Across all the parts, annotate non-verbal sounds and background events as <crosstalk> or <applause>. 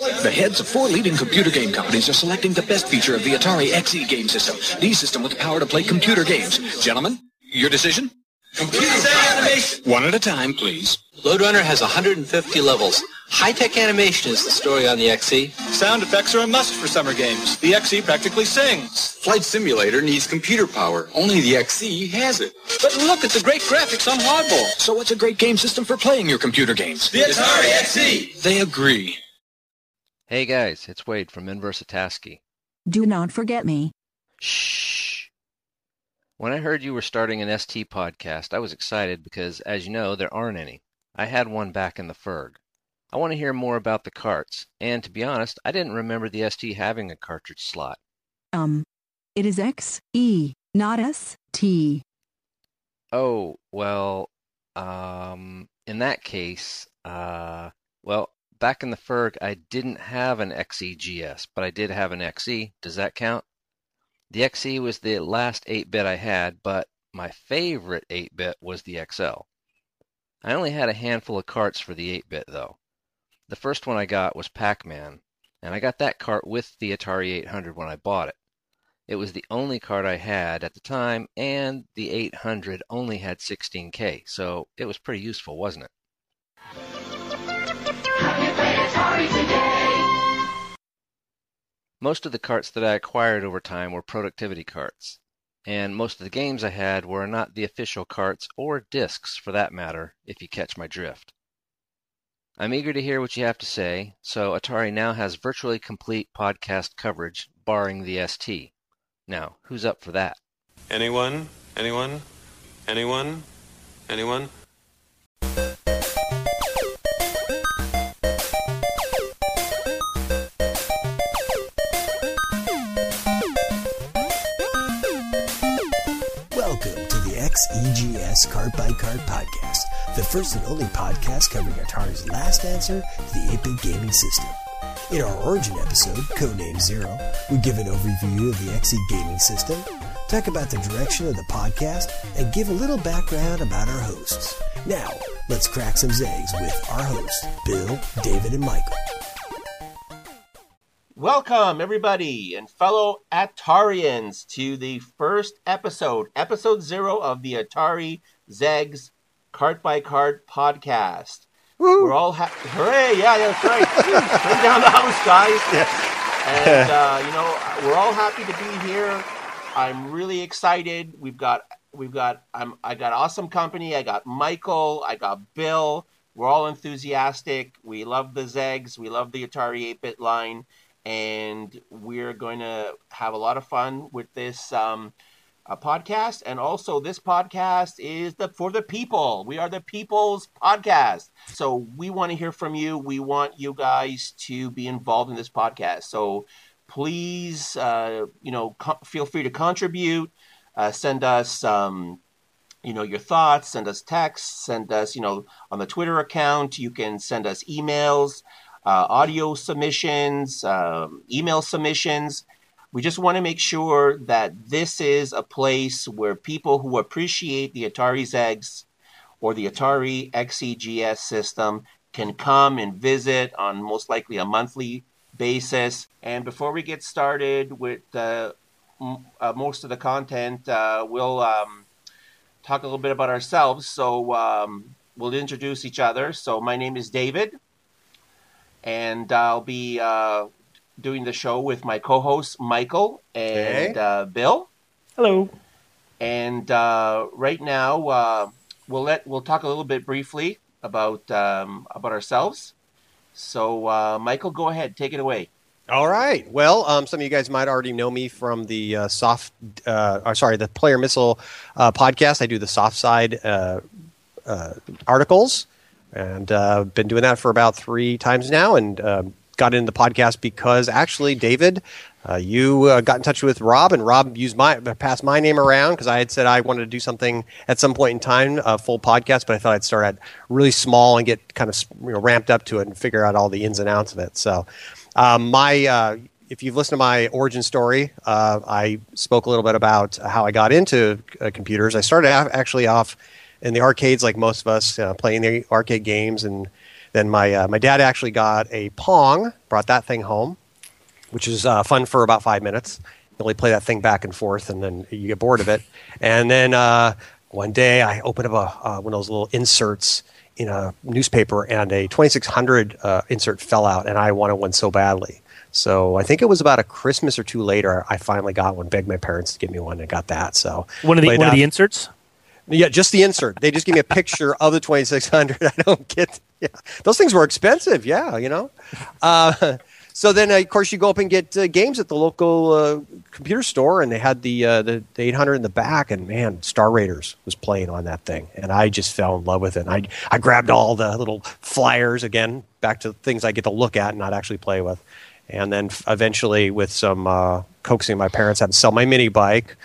The heads of four leading computer game companies are selecting the best feature of the Atari XE game system. The system with the power to play computer games. Gentlemen, your decision? Computer animation. One at a time, please. Lode Runner has 150 levels. High-tech animation is the story on the XE. Sound effects are a must for summer games. The XE practically sings. Flight Simulator needs computer power. Only the XE has it. But look at the great graphics on Hardball. So what's a great game system for playing your computer games? The Atari XE. They agree. Hey guys, it's Wade from Inverse ATASCII. Do not forget me. Shh. When I heard you were starting an ST podcast, I was excited because, as you know, there aren't any. I had one back in the Ferg. I want to hear more about the carts, and to be honest, I didn't remember the ST having a cartridge slot. Um, it is X E, not S T. Oh, well, um, in that case, uh, well, back in the Ferg, I didn't have an XEGS, but I did have an XE. Does that count? The XE was the last 8 bit I had, but my favorite 8 bit was the XL. I only had a handful of carts for the 8 bit, though. The first one I got was Pac Man, and I got that cart with the Atari 800 when I bought it. It was the only cart I had at the time, and the 800 only had 16K, so it was pretty useful, wasn't it? Most of the carts that I acquired over time were productivity carts, and most of the games I had were not the official carts or discs for that matter, if you catch my drift. I'm eager to hear what you have to say, so Atari now has virtually complete podcast coverage, barring the ST. Now, who's up for that? Anyone? Anyone? Anyone? Anyone? XEGS Cart by Cart podcast, the first and only podcast covering Atari's last answer to the 8 bit gaming system. In our origin episode, Codename Zero, we give an overview of the XE gaming system, talk about the direction of the podcast, and give a little background about our hosts. Now, let's crack some eggs with our hosts, Bill, David, and Michael. Welcome, everybody, and fellow Atarians, to the first episode, episode zero of the Atari Zegs Cart by Cart podcast. We're all happy. Hooray! Yeah, that's right. Turn down the house, guys. And, <laughs> uh, you know, we're all happy to be here. I'm really excited. We've got, we've got, I'm, I got awesome company. I got Michael. I got Bill. We're all enthusiastic. We love the Zegs. We love the Atari 8 bit line and we're going to have a lot of fun with this um, uh, podcast. And also, this podcast is the for the people. We are the people's podcast, so we want to hear from you. We want you guys to be involved in this podcast. So please, uh, you know, co- feel free to contribute. Uh, send us. Um, you know your thoughts send us texts send us you know on the twitter account you can send us emails uh, audio submissions, um, email submissions. We just want to make sure that this is a place where people who appreciate the Atari Zegs or the Atari XEGS system can come and visit on most likely a monthly basis. And before we get started with uh, m- uh, most of the content, uh, we'll um, talk a little bit about ourselves. So um, we'll introduce each other. So my name is David and I'll be uh, doing the show with my co-hosts Michael and Hey. uh, Bill. Hello. And uh, right now, uh, we'll let we'll talk a little bit briefly about um, about ourselves. So, uh, Michael, go ahead, take it away. All right. Well, um, some of you guys might already know me from the uh, soft, uh, or sorry, the Player Missile uh, podcast. I do the soft side uh, uh, articles, and uh, been doing that for about three times now. And um got into the podcast because actually, David, uh, you uh, got in touch with Rob, and Rob used my passed my name around because I had said I wanted to do something at some point in time, a full podcast, but I thought I'd start at really small and get kind of you know, ramped up to it and figure out all the ins and outs of it. So, um, my uh, if you've listened to my origin story, uh, I spoke a little bit about how I got into uh, computers. I started actually off in the arcades, like most of us, uh, playing the arcade games and then my uh, my dad actually got a Pong, brought that thing home, which is uh, fun for about five minutes. You only play that thing back and forth, and then you get bored of it. And then uh, one day I opened up a, uh, one of those little inserts in a newspaper, and a 2600 uh, insert fell out, and I wanted one so badly. So I think it was about a Christmas or two later, I finally got one. Begged my parents to give me one, and got that. So One of the one of the inserts. Yeah, just the insert. They just give me a picture of the 2600. <laughs> I don't get. Yeah, those things were expensive. Yeah, you know. Uh, so then, uh, of course, you go up and get uh, games at the local uh, computer store, and they had the, uh, the the 800 in the back, and man, Star Raiders was playing on that thing, and I just fell in love with it. And I I grabbed all the little flyers again, back to things I get to look at and not actually play with, and then eventually, with some uh, coaxing my parents, had to sell my mini bike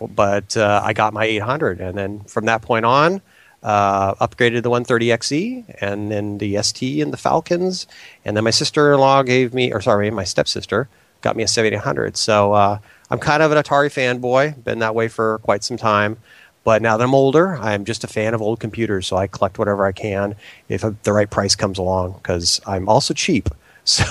f- but uh, I got my 800, and then from that point on, uh, upgraded the 130XE, and then the ST and the Falcons, and then my sister-in-law gave me, or sorry, my stepsister got me a 7800. So uh, I'm kind of an Atari fanboy, been that way for quite some time. But now that I'm older, I'm just a fan of old computers, so I collect whatever I can if the right price comes along, because I'm also cheap. <laughs> So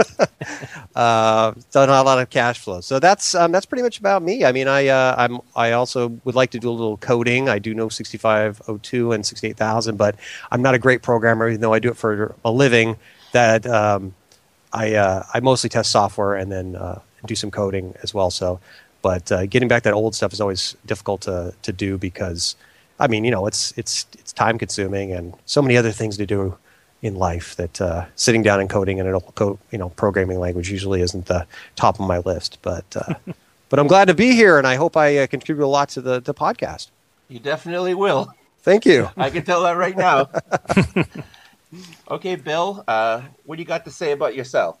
<laughs> uh, done a lot of cash flow. So that's um, that's pretty much about me. I mean, I uh, I'm I also would like to do a little coding. I do know 6502 and 68000, but I'm not a great programmer, even though I do it for a living. That um, I uh, I mostly test software and then uh, do some coding as well. So, but uh, getting back that old stuff is always difficult to to do because, I mean, you know, it's it's it's time consuming and so many other things to do in life that uh, sitting down and coding in a co- you know programming language usually isn't the top of my list. But uh, <laughs> but I'm glad to be here, and I hope I uh, contribute a lot to the the podcast. You definitely will. Thank you. I can tell that right now. <laughs> okay, Bill, uh, what do you got to say about yourself?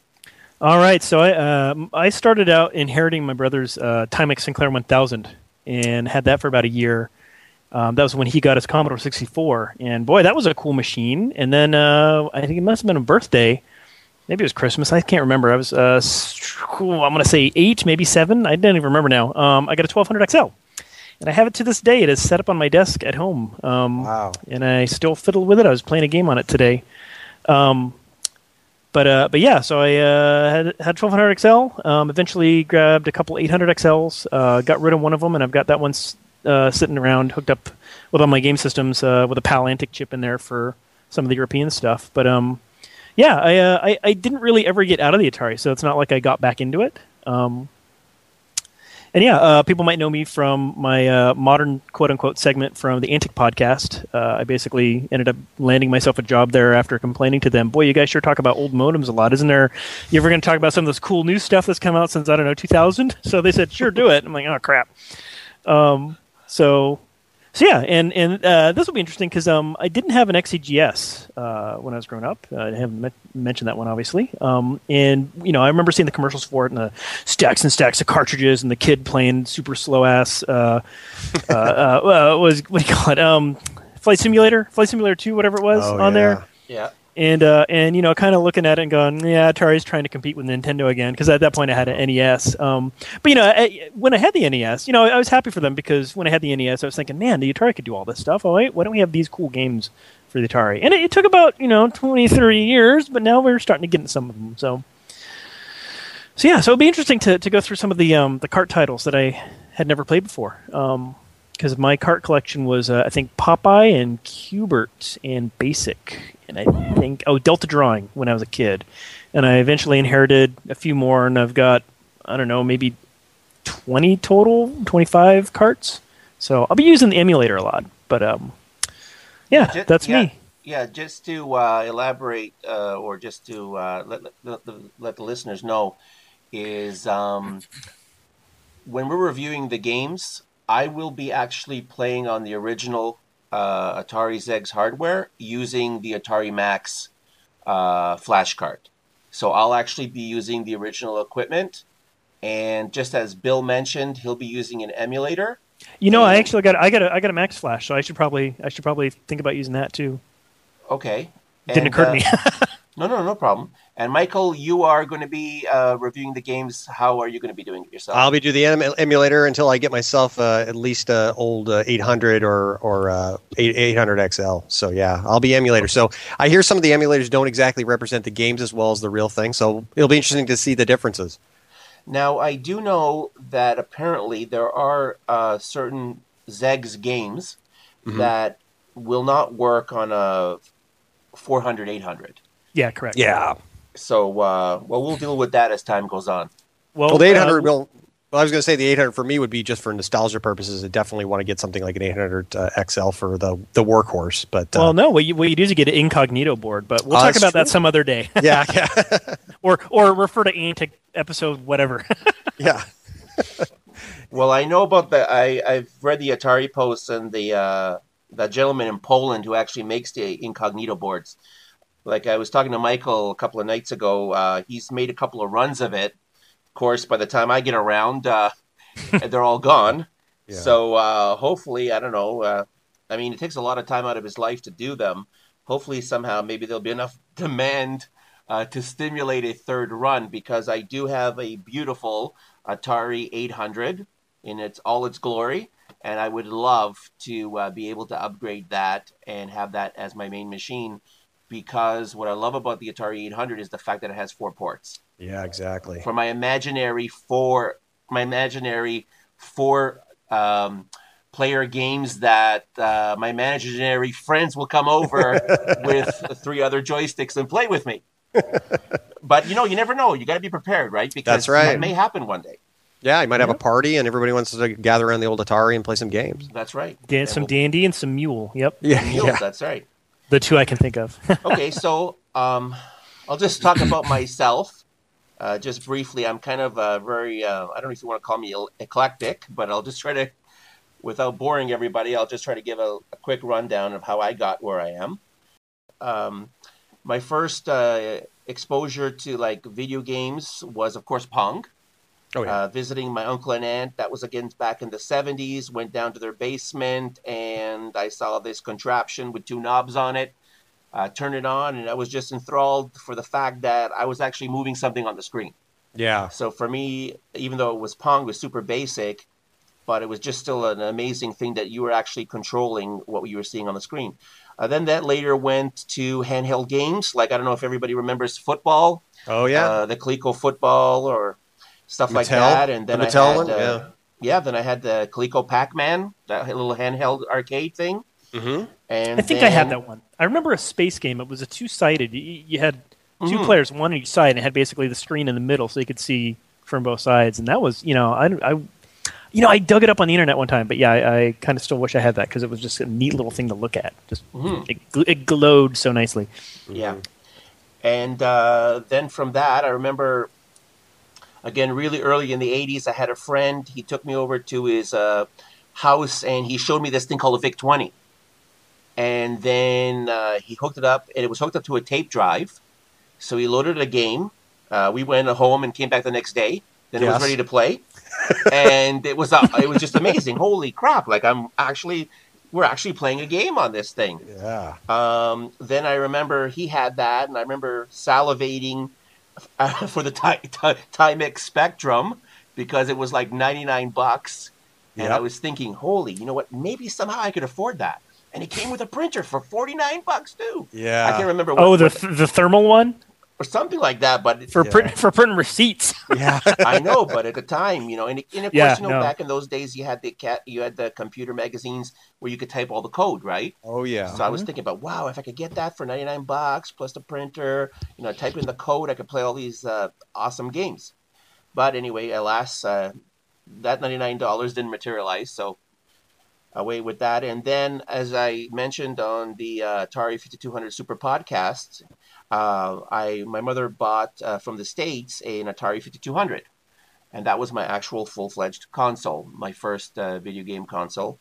All right, so I um, I started out inheriting my brother's uh, Timex Sinclair 1000 and had that for about a year. Um, that was when he got his Commodore 64, and boy, that was a cool machine. And then uh, I think it must have been a birthday, maybe it was Christmas. I can't remember. I was uh, I'm going to say eight, maybe seven. I don't even remember now. Um, I got a 1200 XL, and I have it to this day. It is set up on my desk at home. Um, wow! And I still fiddle with it. I was playing a game on it today. Um, but uh, but yeah, so I uh, had had 1200 XL. Um, eventually grabbed a couple 800 XLs. Uh, got rid of one of them, and I've got that one s- uh, sitting around, hooked up with all my game systems uh, with a Palantic chip in there for some of the European stuff. But um, yeah, I, uh, I I didn't really ever get out of the Atari, so it's not like I got back into it. Um, and yeah, uh, people might know me from my uh, modern quote unquote segment from the Antic podcast. Uh, I basically ended up landing myself a job there after complaining to them. Boy, you guys sure talk about old modems a lot, isn't there? You ever going to talk about some of this cool new stuff that's come out since I don't know 2000? <laughs> So they said, sure, do it. I'm like, oh crap. Um, so so yeah, and and uh, this will be interesting because um, I didn't have an XEGS uh, when I was growing up. Uh, I haven't me- mentioned that one, obviously. Um, and you know, I remember seeing the commercials for it and the stacks and stacks of cartridges and the kid playing super slow ass. Uh, uh, uh, uh, what was <laughs> what do you call it? Um, Flight Simulator, Flight Simulator Two, whatever it was Oh, on yeah. there Yeah. And uh, and you know, kind of looking at it and going, yeah, Atari's trying to compete with Nintendo again because at that point I had an NES. Um, but you know, I, when I had the NES, you know, I was happy for them because when I had the NES, I was thinking, man, the Atari could do all this stuff. Oh wait, why don't we have these cool games for the Atari? And it, it took about you know 20, 30 years, but now we're starting to get into some of them. So. So yeah, so it'd be interesting to, to go through some of the um, the cart titles that I had never played before. Because my cart collection was, uh, I think, Popeye and Q*bert and Basic, and I think oh Delta Drawing when I was a kid, and I eventually inherited a few more, and I've got I don't know maybe twenty total, twenty five carts. So I'll be using the emulator a lot, but um, yeah, Ju- that's yeah, me. Yeah, just to uh, elaborate, uh, or just to uh, let, let, let, let the listeners know, is um, when we're reviewing the games, I will be actually playing on the original uh, Atari Zegs hardware using the Atari Max uh, flash card. So I'll actually be using the original equipment, and just as Bill mentioned, he'll be using an emulator. You know, I actually got I got a I got a Max Flash, so I should probably I should probably think about using that too. Okay. Didn't And, occur to uh, me. <laughs> No, no, no problem. And Michael, you are going to be uh, reviewing the games. How are you going to be doing it yourself? I'll be doing the em- emulator until I get myself uh, at least a old uh, 800 or or uh, 800 XL. So yeah, I'll be emulator. So I hear some of the emulators don't exactly represent the games as well as the real thing. So it'll be interesting to see the differences. Now, I do know that apparently there are uh, certain Zegs games Mhm. that will not work on a 400, 800. Yeah, correct. Yeah. So, uh, well, we'll deal with that as time goes on. Well, Well, the 800 uh, will. Well, I was going to say the 800 for me would be just for nostalgia purposes. I definitely want to get something like an 800 uh, XL for the the workhorse. But uh, Well, no, what you, what you do is you get an incognito board, but we'll Oh, talk that's about that some other day. <laughs> yeah, <laughs> yeah, or or refer to Antic episode whatever. <laughs> yeah. Well, I know about the. I I've read the Atari posts and the uh, the gentleman in Poland who actually makes the incognito boards. Like I was talking to Michael a couple of nights ago. Uh, he's made a couple of runs of it. Of course, by the time I get around, uh, <laughs> they're all gone. Yeah. So uh, hopefully, I don't know. Uh, I mean, it takes a lot of time out of his life to do them. Hopefully, somehow, maybe there'll be enough <laughs> demand uh, to stimulate a third run because I do have a beautiful Atari 800 in its all its glory, and I would love to uh, be able to upgrade that and have that as my main machine. Because what I love about the Atari 800 is the fact that it has four ports Yeah, exactly. for my imaginary four my imaginary four um, player games that uh, my imaginary friends will come over <laughs> with three other joysticks and play with me. but you know, you never know. You got to be prepared, right? Because That's right. that may happen one day. Yeah, you might have a party and everybody wants to gather around the old Atari and play some games. That's right. Dan- some dandy and some mule. Yep, Yeah, Mules, yeah. That's right. The two I can think of. <laughs> okay, so um, I'll just talk about myself. Uh, just briefly, I'm kind of uh, very, uh, I don't know if you want to call me eclectic, but I'll just try to, without boring everybody, I'll just try to give a, a quick rundown of how I got where I am. Um, my first uh, exposure to like video games was, of course, Pong. Oh, yeah. Uh, visiting my uncle and aunt. That was again back in the 70s. Went down to their basement and I saw this contraption with two knobs on it. Uh, turned it on and I was just enthralled for the fact that I was actually moving something on the screen. Yeah. So for me, even though it was Pong, it was super basic, but it was just still an amazing thing that you were actually controlling what you were seeing on the screen. Uh, then that later went to handheld games. Like I don't know if everybody remembers football. Oh, yeah. Uh, the Coleco football or stuff like that. And then The I had, one? uh, Yeah. yeah. Then I had the Coleco Pac-Man, that little handheld arcade thing. Mm-hmm. And I think I had that one. I remember a space game. It was a two-sided. You, you had 2 Mhm. players, one on each side, and it had basically the screen in the middle, so you could see from both sides. And that was, you know, I, I you know, I dug it up on the internet one time, but yeah, I, I kind of still wish I had that because it was just a neat little thing to look at. Just Mhm. it, gl- it glowed so nicely. Yeah. And uh, then from that, I remember, again, really early in the 80s, I had a friend. He took me over to his uh, house and he showed me this thing called a VIC 20. And then uh, he hooked it up, and it was hooked up to a tape drive. So he loaded a game. Uh, we went home and came back the next day. Then it was ready to play, and it was uh, it was just amazing. Holy crap! Like I'm actually we're actually playing a game on this thing. Yeah. Um, then I remember he had that, and I remember salivating uh, <laughs> for the Ti- Ti- Timex Spectrum because it was like 99 bucks. And Yep. I was thinking, holy, you know what? Maybe somehow I could afford that. And it came with a printer for 49 bucks too. Yeah. I can't remember what, Oh, the what- th- the thermal one or something like that, but for Yeah. print, for printing receipts. <laughs> Yeah. I know, <laughs> but at the time, you know, and, and of Yeah, course, you know, no. back in those days, you had the cat, you had the computer magazines where you could type all the code, right? oh, yeah. So I was thinking about, wow, if I could get that for 99 bucks plus the printer, you know, type in the code, I could play all these uh, awesome games. But anyway, alas, uh, that $99 didn't materialize, so away with that. And then, as I mentioned on the uh, Atari 5200 Super podcast, uh, I my mother bought uh, from the States an Atari 5200. And that was my actual full fledged console, my first uh, video game console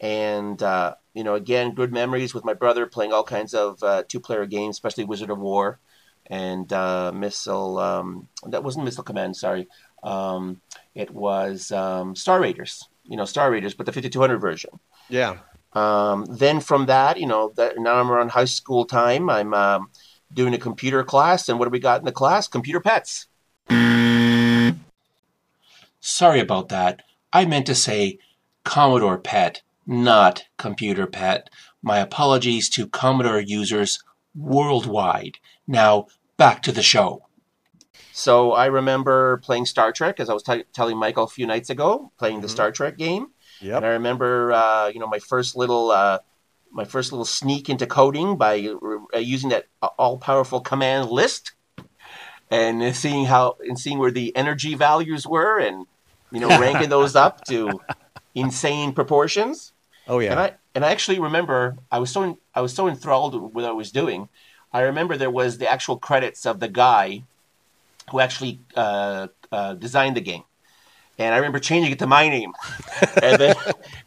and uh, you know again good memories with my brother playing all kinds of uh, two player games especially Wizard of Wor and uh, missile um, that wasn't missile command sorry um, it was um, star raiders you know star raiders but the 5200 version Yeah. um, then from that you know that now i'm around high school time i'm um, doing a computer class. And what do we got in the class? Computer pets. Sorry about that. I meant to say Commodore Pet, not Computer Pet. My apologies to Commodore users worldwide. Now, back to the show. So I remember playing Star Trek, as I was t- telling Michael a few nights ago, playing the Star Trek game. Yep. And I remember, uh, you know, my first little, uh, my first little sneak into coding by uh, using that all-powerful command list, and seeing how and seeing where the energy values were, and you know, ranking those up to insane proportions. Oh yeah. And I and I actually remember I was so I was so enthralled with what I was doing. I remember there was the actual credits of the guy who actually uh, uh, designed the game, and I remember changing it to my name, <laughs> and then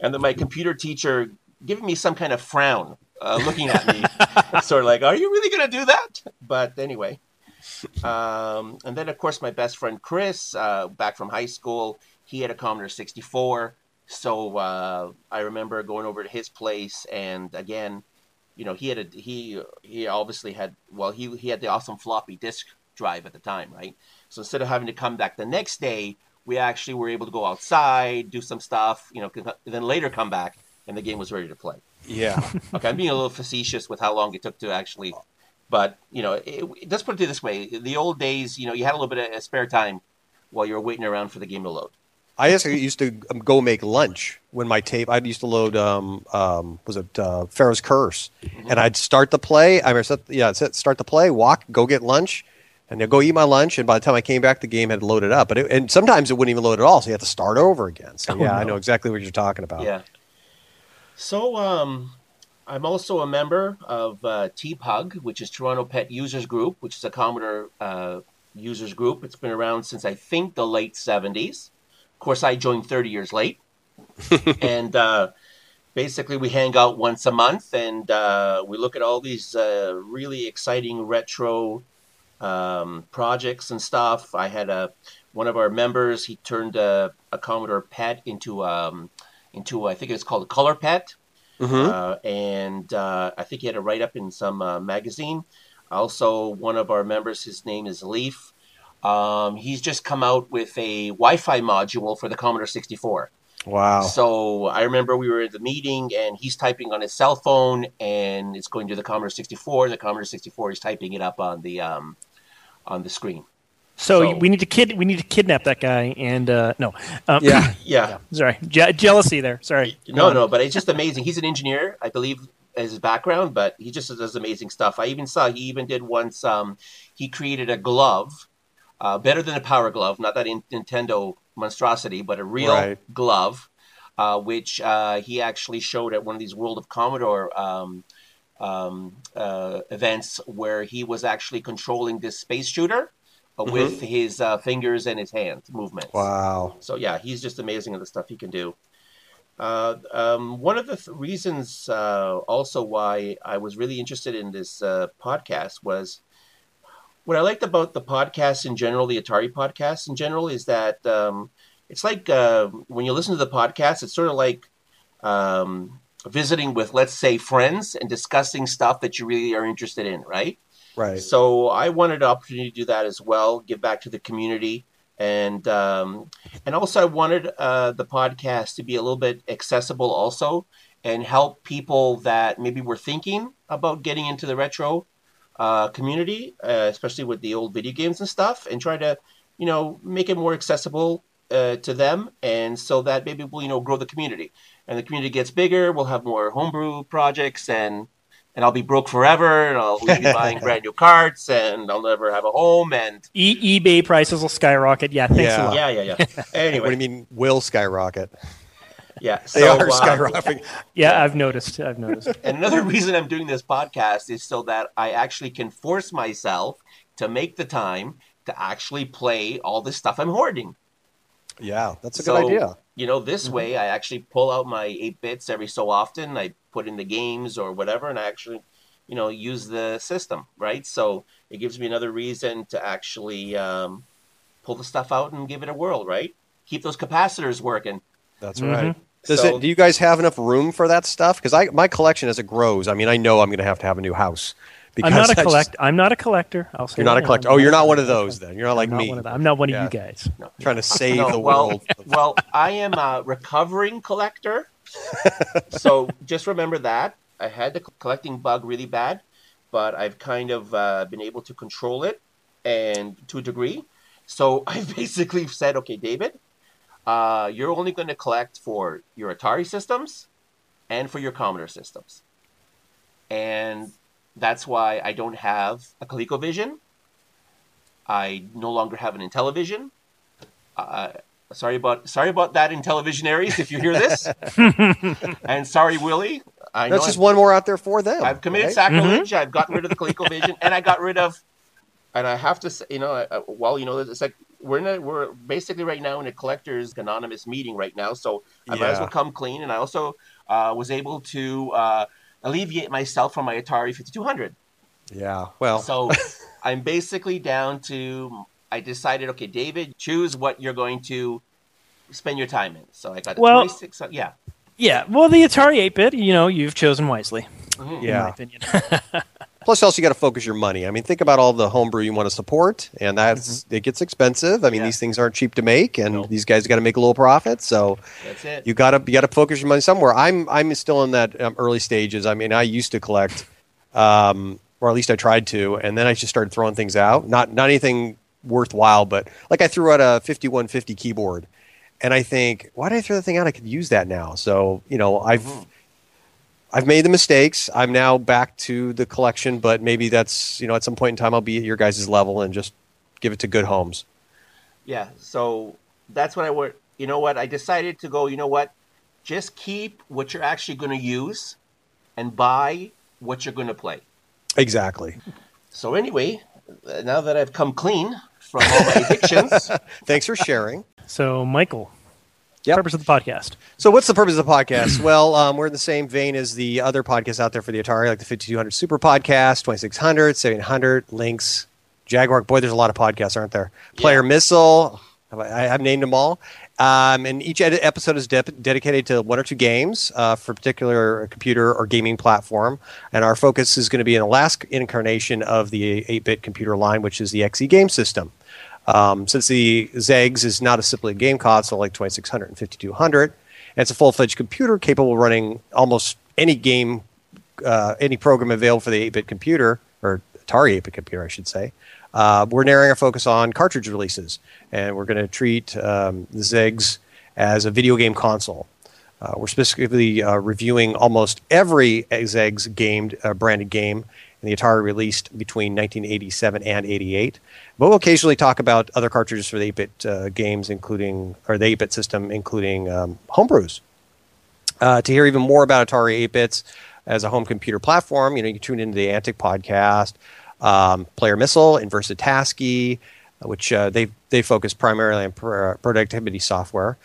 and then my computer teacher giving me some kind of frown, uh, looking at me, <laughs> sort of like, "Are you really going to do that?" But anyway. Um, and then, of course, my best friend Chris, uh, back from high school, he had a Commodore 64. So uh, I remember going over to his place, and again, you know, he had a he he obviously had well he he had the awesome floppy disk drive at the time, right? So instead of having to come back the next day, we actually were able to go outside, do some stuff, you know, then later come back, and the game was ready to play. Yeah. <laughs> okay, I'm being a little facetious with how long it took to actually, but you know, it, let's put it this way: the old days, you know, you had a little bit of spare time while you were waiting around for the game to load. I just used to go make lunch when my tape. I used to load. Um, um, was it uh, Pharaoh's Curse? Mm-hmm. And I'd start the play. I mean, set, yeah, start the play, walk, go get lunch, and then go eat my lunch. And by the time I came back, the game had loaded up. But it, and sometimes it wouldn't even load at all, so you have to start over again. So oh, yeah, no. I know exactly what you're talking about. Yeah. So um, I'm also a member of uh, TPUG, which is Toronto Pet Users Group, which is a Commodore uh, users group. It's been around since I think the late 70s Of course, I joined 30 years late. <laughs> and uh, basically, we hang out once a month and uh, we look at all these uh, really exciting retro um, projects and stuff. I had a one of our members. He turned a, a Commodore PET into um, into I think it was called a Color PET, mm-hmm. Uh, and uh, I think he had a write up in some uh, magazine. Also, one of our members, his name is Leif. Um, he's just come out with a Wi-Fi module for the Commodore 64. Wow! So I remember we were at the meeting, and he's typing on his cell phone, and it's going to the Commodore 64. The Commodore 64 is typing it up on the um, on the screen. So, so, we need to kid we need to kidnap that guy and uh, no um, yeah. yeah <coughs> yeah sorry Je- jealousy there sorry no no but it's just amazing he's an engineer I believe as his background but he just does amazing stuff I even saw he even did once um, he created a glove uh, better than a Power Glove, not that in- Nintendo monstrosity, but a real right. glove, uh, which uh, he actually showed at one of these World of Commodore um, um, uh, events where he was actually controlling this space shooter. Mm-hmm. With his uh, fingers and his hand movements. Wow! So yeah, he's just amazing at the stuff he can do. Uh, um, one of the th- reasons uh, also why I was really interested in this uh, podcast was what I liked about the podcast in general, the Atari podcast in general, is that um, it's like uh, when you listen to the podcast, it's sort of like um, visiting with, let's say, friends and discussing stuff that you really are interested in, right? Right. So I wanted an opportunity to do that as well, give back to the community, and um, and also I wanted uh, the podcast to be a little bit accessible also, and help people that maybe were thinking about getting into the retro uh, community, uh, especially with the old video games and stuff, and try to, you know, make it more accessible uh, to them, and so that maybe we'll, you know, grow the community. And the community gets bigger, we'll have more homebrew projects, and and I'll be broke forever, and I'll be <laughs> buying brand new carts, and I'll never have a home, and e- eBay prices will skyrocket. Yeah, thanks yeah. a lot. Yeah, yeah, yeah. <laughs> Anyway, what do you mean will skyrocket? Yeah, <laughs> they so, are uh, skyrocketing. yeah, I've noticed. I've noticed. And another reason I'm doing this podcast is so that I actually can force myself to make the time to actually play all this stuff I'm hoarding. Yeah, that's a so, good idea. You know, this mm-hmm. way I actually pull out my eight bits every so often. I put in the games or whatever, and I actually, you know, use the system. Right, so it gives me another reason to actually um, pull the stuff out and give it a whirl. Right, keep those capacitors working. That's mm-hmm. right. Does so, it? Do you guys have enough room for that stuff? Because I my collection as it grows. I mean, I know I'm going to have to have a new house Because I'm not a I just- collect. I'm not a collector. I'll say You're not a collector. I'm Oh, you're not one of those then. You're not like I'm not me. one of the- I'm not one Yeah. of you guys. Trying to save No, the well, world. <laughs> well, I am a recovering collector. so just remember that. I had the collecting bug really bad, but I've kind of uh, been able to control it and to a degree. So <laughs> I basically said, okay, David, uh, you're only going to collect for your Atari systems and for your Commodore systems. And that's why I don't have a ColecoVision. I no longer have an Intellivision. Uh, sorry about sorry about that, Intellivisionaries, if you hear this. <laughs> and sorry, Willie. I That's know just I've- one more out there for them. I've committed right? sacrilege. I've gotten rid of the ColecoVision, and I got rid of. And I have to say, you know, uh, well, you know, it's like we're in a, we're basically right now in a collectors anonymous meeting right now, so I might as well come clean. And I also uh, was able to uh, alleviate myself from my Atari 5200. Yeah. Well, So <laughs> I'm basically down to. I decided, okay, David, choose what you're going to spend your time in. So I got the Well- 26. Uh, yeah. Yeah, well, the Atari 8-bit, you know, you've chosen wisely. Mm-hmm. In my yeah. opinion. <laughs> Plus, also you got to focus your money. I mean, think about all the homebrew you want to support, and that's it gets expensive. I mean, Yeah. these things aren't cheap to make, and these guys got to make a little profit. So That's it. you got to you got to focus your money somewhere. I'm I'm still in that um, early stages. I mean, I used to collect, um, or at least I tried to, and then I just started throwing things out. Not not anything worthwhile, but like I threw out a 5150 keyboard, and I think, why did I throw the thing out? I could use that now. So you know, I've I've made the mistakes. I'm now back to the collection, but maybe that's you know at some point in time I'll be at your guys' level and just give it to good homes. Yeah, so that's what I would. You know what? I decided to go. You know what? Just keep what you're actually going to use, and buy what you're going to play. Exactly. So anyway, uh, now that I've come clean from all my addictions, <laughs> Thanks for sharing. So, Michael, Yep. purpose of the podcast. So, what's the purpose of the podcast? <clears throat> well, um, we're in the same vein as the other podcasts out there for the Atari, like the 5200 Super Podcast, 2600, 700, Lynx, Jaguar. Boy, there's a lot of podcasts, aren't there? Player Missile. I, I've named them all. Um, and each ed- episode is de- dedicated to one or two games uh, for a particular computer or gaming platform. And our focus is going to be in the last incarnation of the 8 bit computer line, which is the XE game system. Um, since the ZEGS is not a simply game console like 2600 and 5200, and it's a full-fledged computer capable of running almost any game, uh, any program available for the 8-bit computer or Atari 8-bit computer, I should say. Uh, we're narrowing our focus on cartridge releases, and we're going to treat um, the ZEGS as a video game console. Uh, we're specifically uh, reviewing almost every ZEGS uh, branded game in the Atari released between 1987 and 88. But we'll occasionally talk about other cartridges for the 8-bit uh, games, including or the 8-bit system, including um, homebrews. Uh, to hear even more about Atari 8-bits as a home computer platform, you know, you can tune into the Antic podcast, um, Player Missile, Inverse ATASCII, which uh, they they focus primarily on pr- productivity software.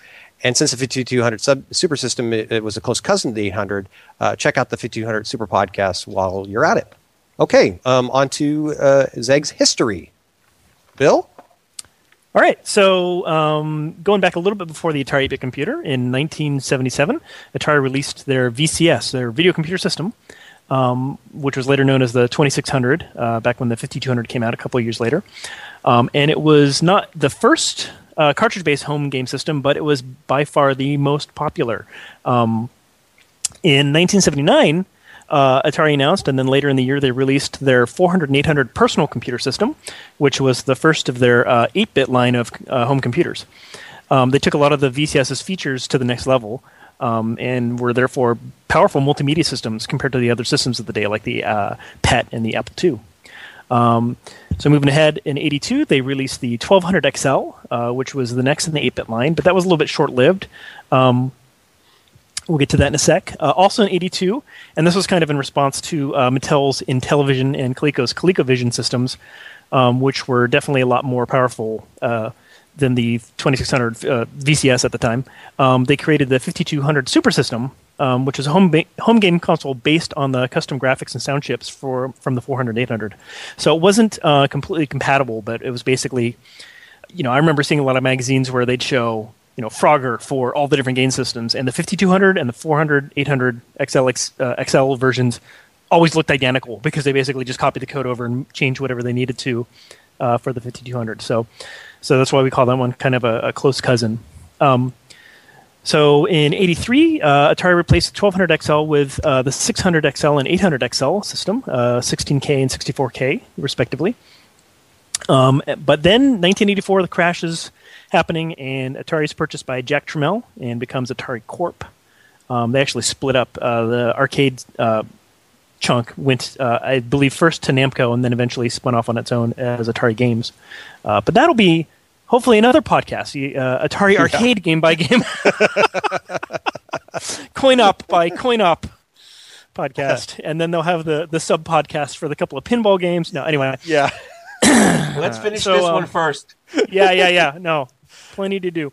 And since the 5200 sub, super system it, it was a close cousin to the 800, uh, check out the 5200 super podcast while you're at it. Okay, um, on to uh, Zeg's history. Bill? All right, so um, going back a little bit before the Atari 8-bit computer, in 1977, Atari released their VCS, their video computer system, um, which was later known as the 2600, uh, back when the 5200 came out a couple of years later. Um, and it was not the first uh, cartridge-based home game system, but it was by far the most popular. Um, in 1979, uh, Atari announced, and then later in the year they released their 400 and 800 personal computer system, which was the first of their uh, 8-bit line of uh, home computers. Um, they took a lot of the VCS's features to the next level, um, and were therefore powerful multimedia systems compared to the other systems of the day, like the uh, PET and the Apple II. Um, so moving ahead, in '82 they released the 1200 XL, uh, which was the next in the 8-bit line, but that was a little bit short-lived. Um, We'll get to that in a sec. Uh, also in 82, and this was kind of in response to uh, Mattel's Intellivision and Coleco's ColecoVision systems, um, which were definitely a lot more powerful uh, than the 2600 uh, VCS at the time. Um, they created the 5200 Super System, um, which is a home, ba- home game console based on the custom graphics and sound chips for from the 400 800. So it wasn't uh, completely compatible, but it was basically, you know, I remember seeing a lot of magazines where they'd show you know Frogger for all the different game systems, and the 5200 and the 400, 800 XL uh, XL versions always looked identical because they basically just copied the code over and changed whatever they needed to uh, for the 5200. So, so that's why we call that one kind of a, a close cousin. Um, so in '83, uh, Atari replaced the 1200 XL with uh, the 600 XL and 800 XL system, 16K uh, and 64K respectively. Um, but then 1984, the crash is happening, and Atari is purchased by Jack Tramiel and becomes Atari Corp. Um, they actually split up. Uh, the arcade uh, chunk went, uh, I believe, first to Namco and then eventually spun off on its own as Atari Games. Uh, but that'll be hopefully another podcast, uh, Atari yeah. Arcade game by game, <laughs> coin up by coin up podcast, <laughs> and then they'll have the the sub podcast for the couple of pinball games. No, anyway, yeah. <clears throat> Let's finish so, this um, one first. <laughs> yeah, yeah, yeah. No, plenty to do.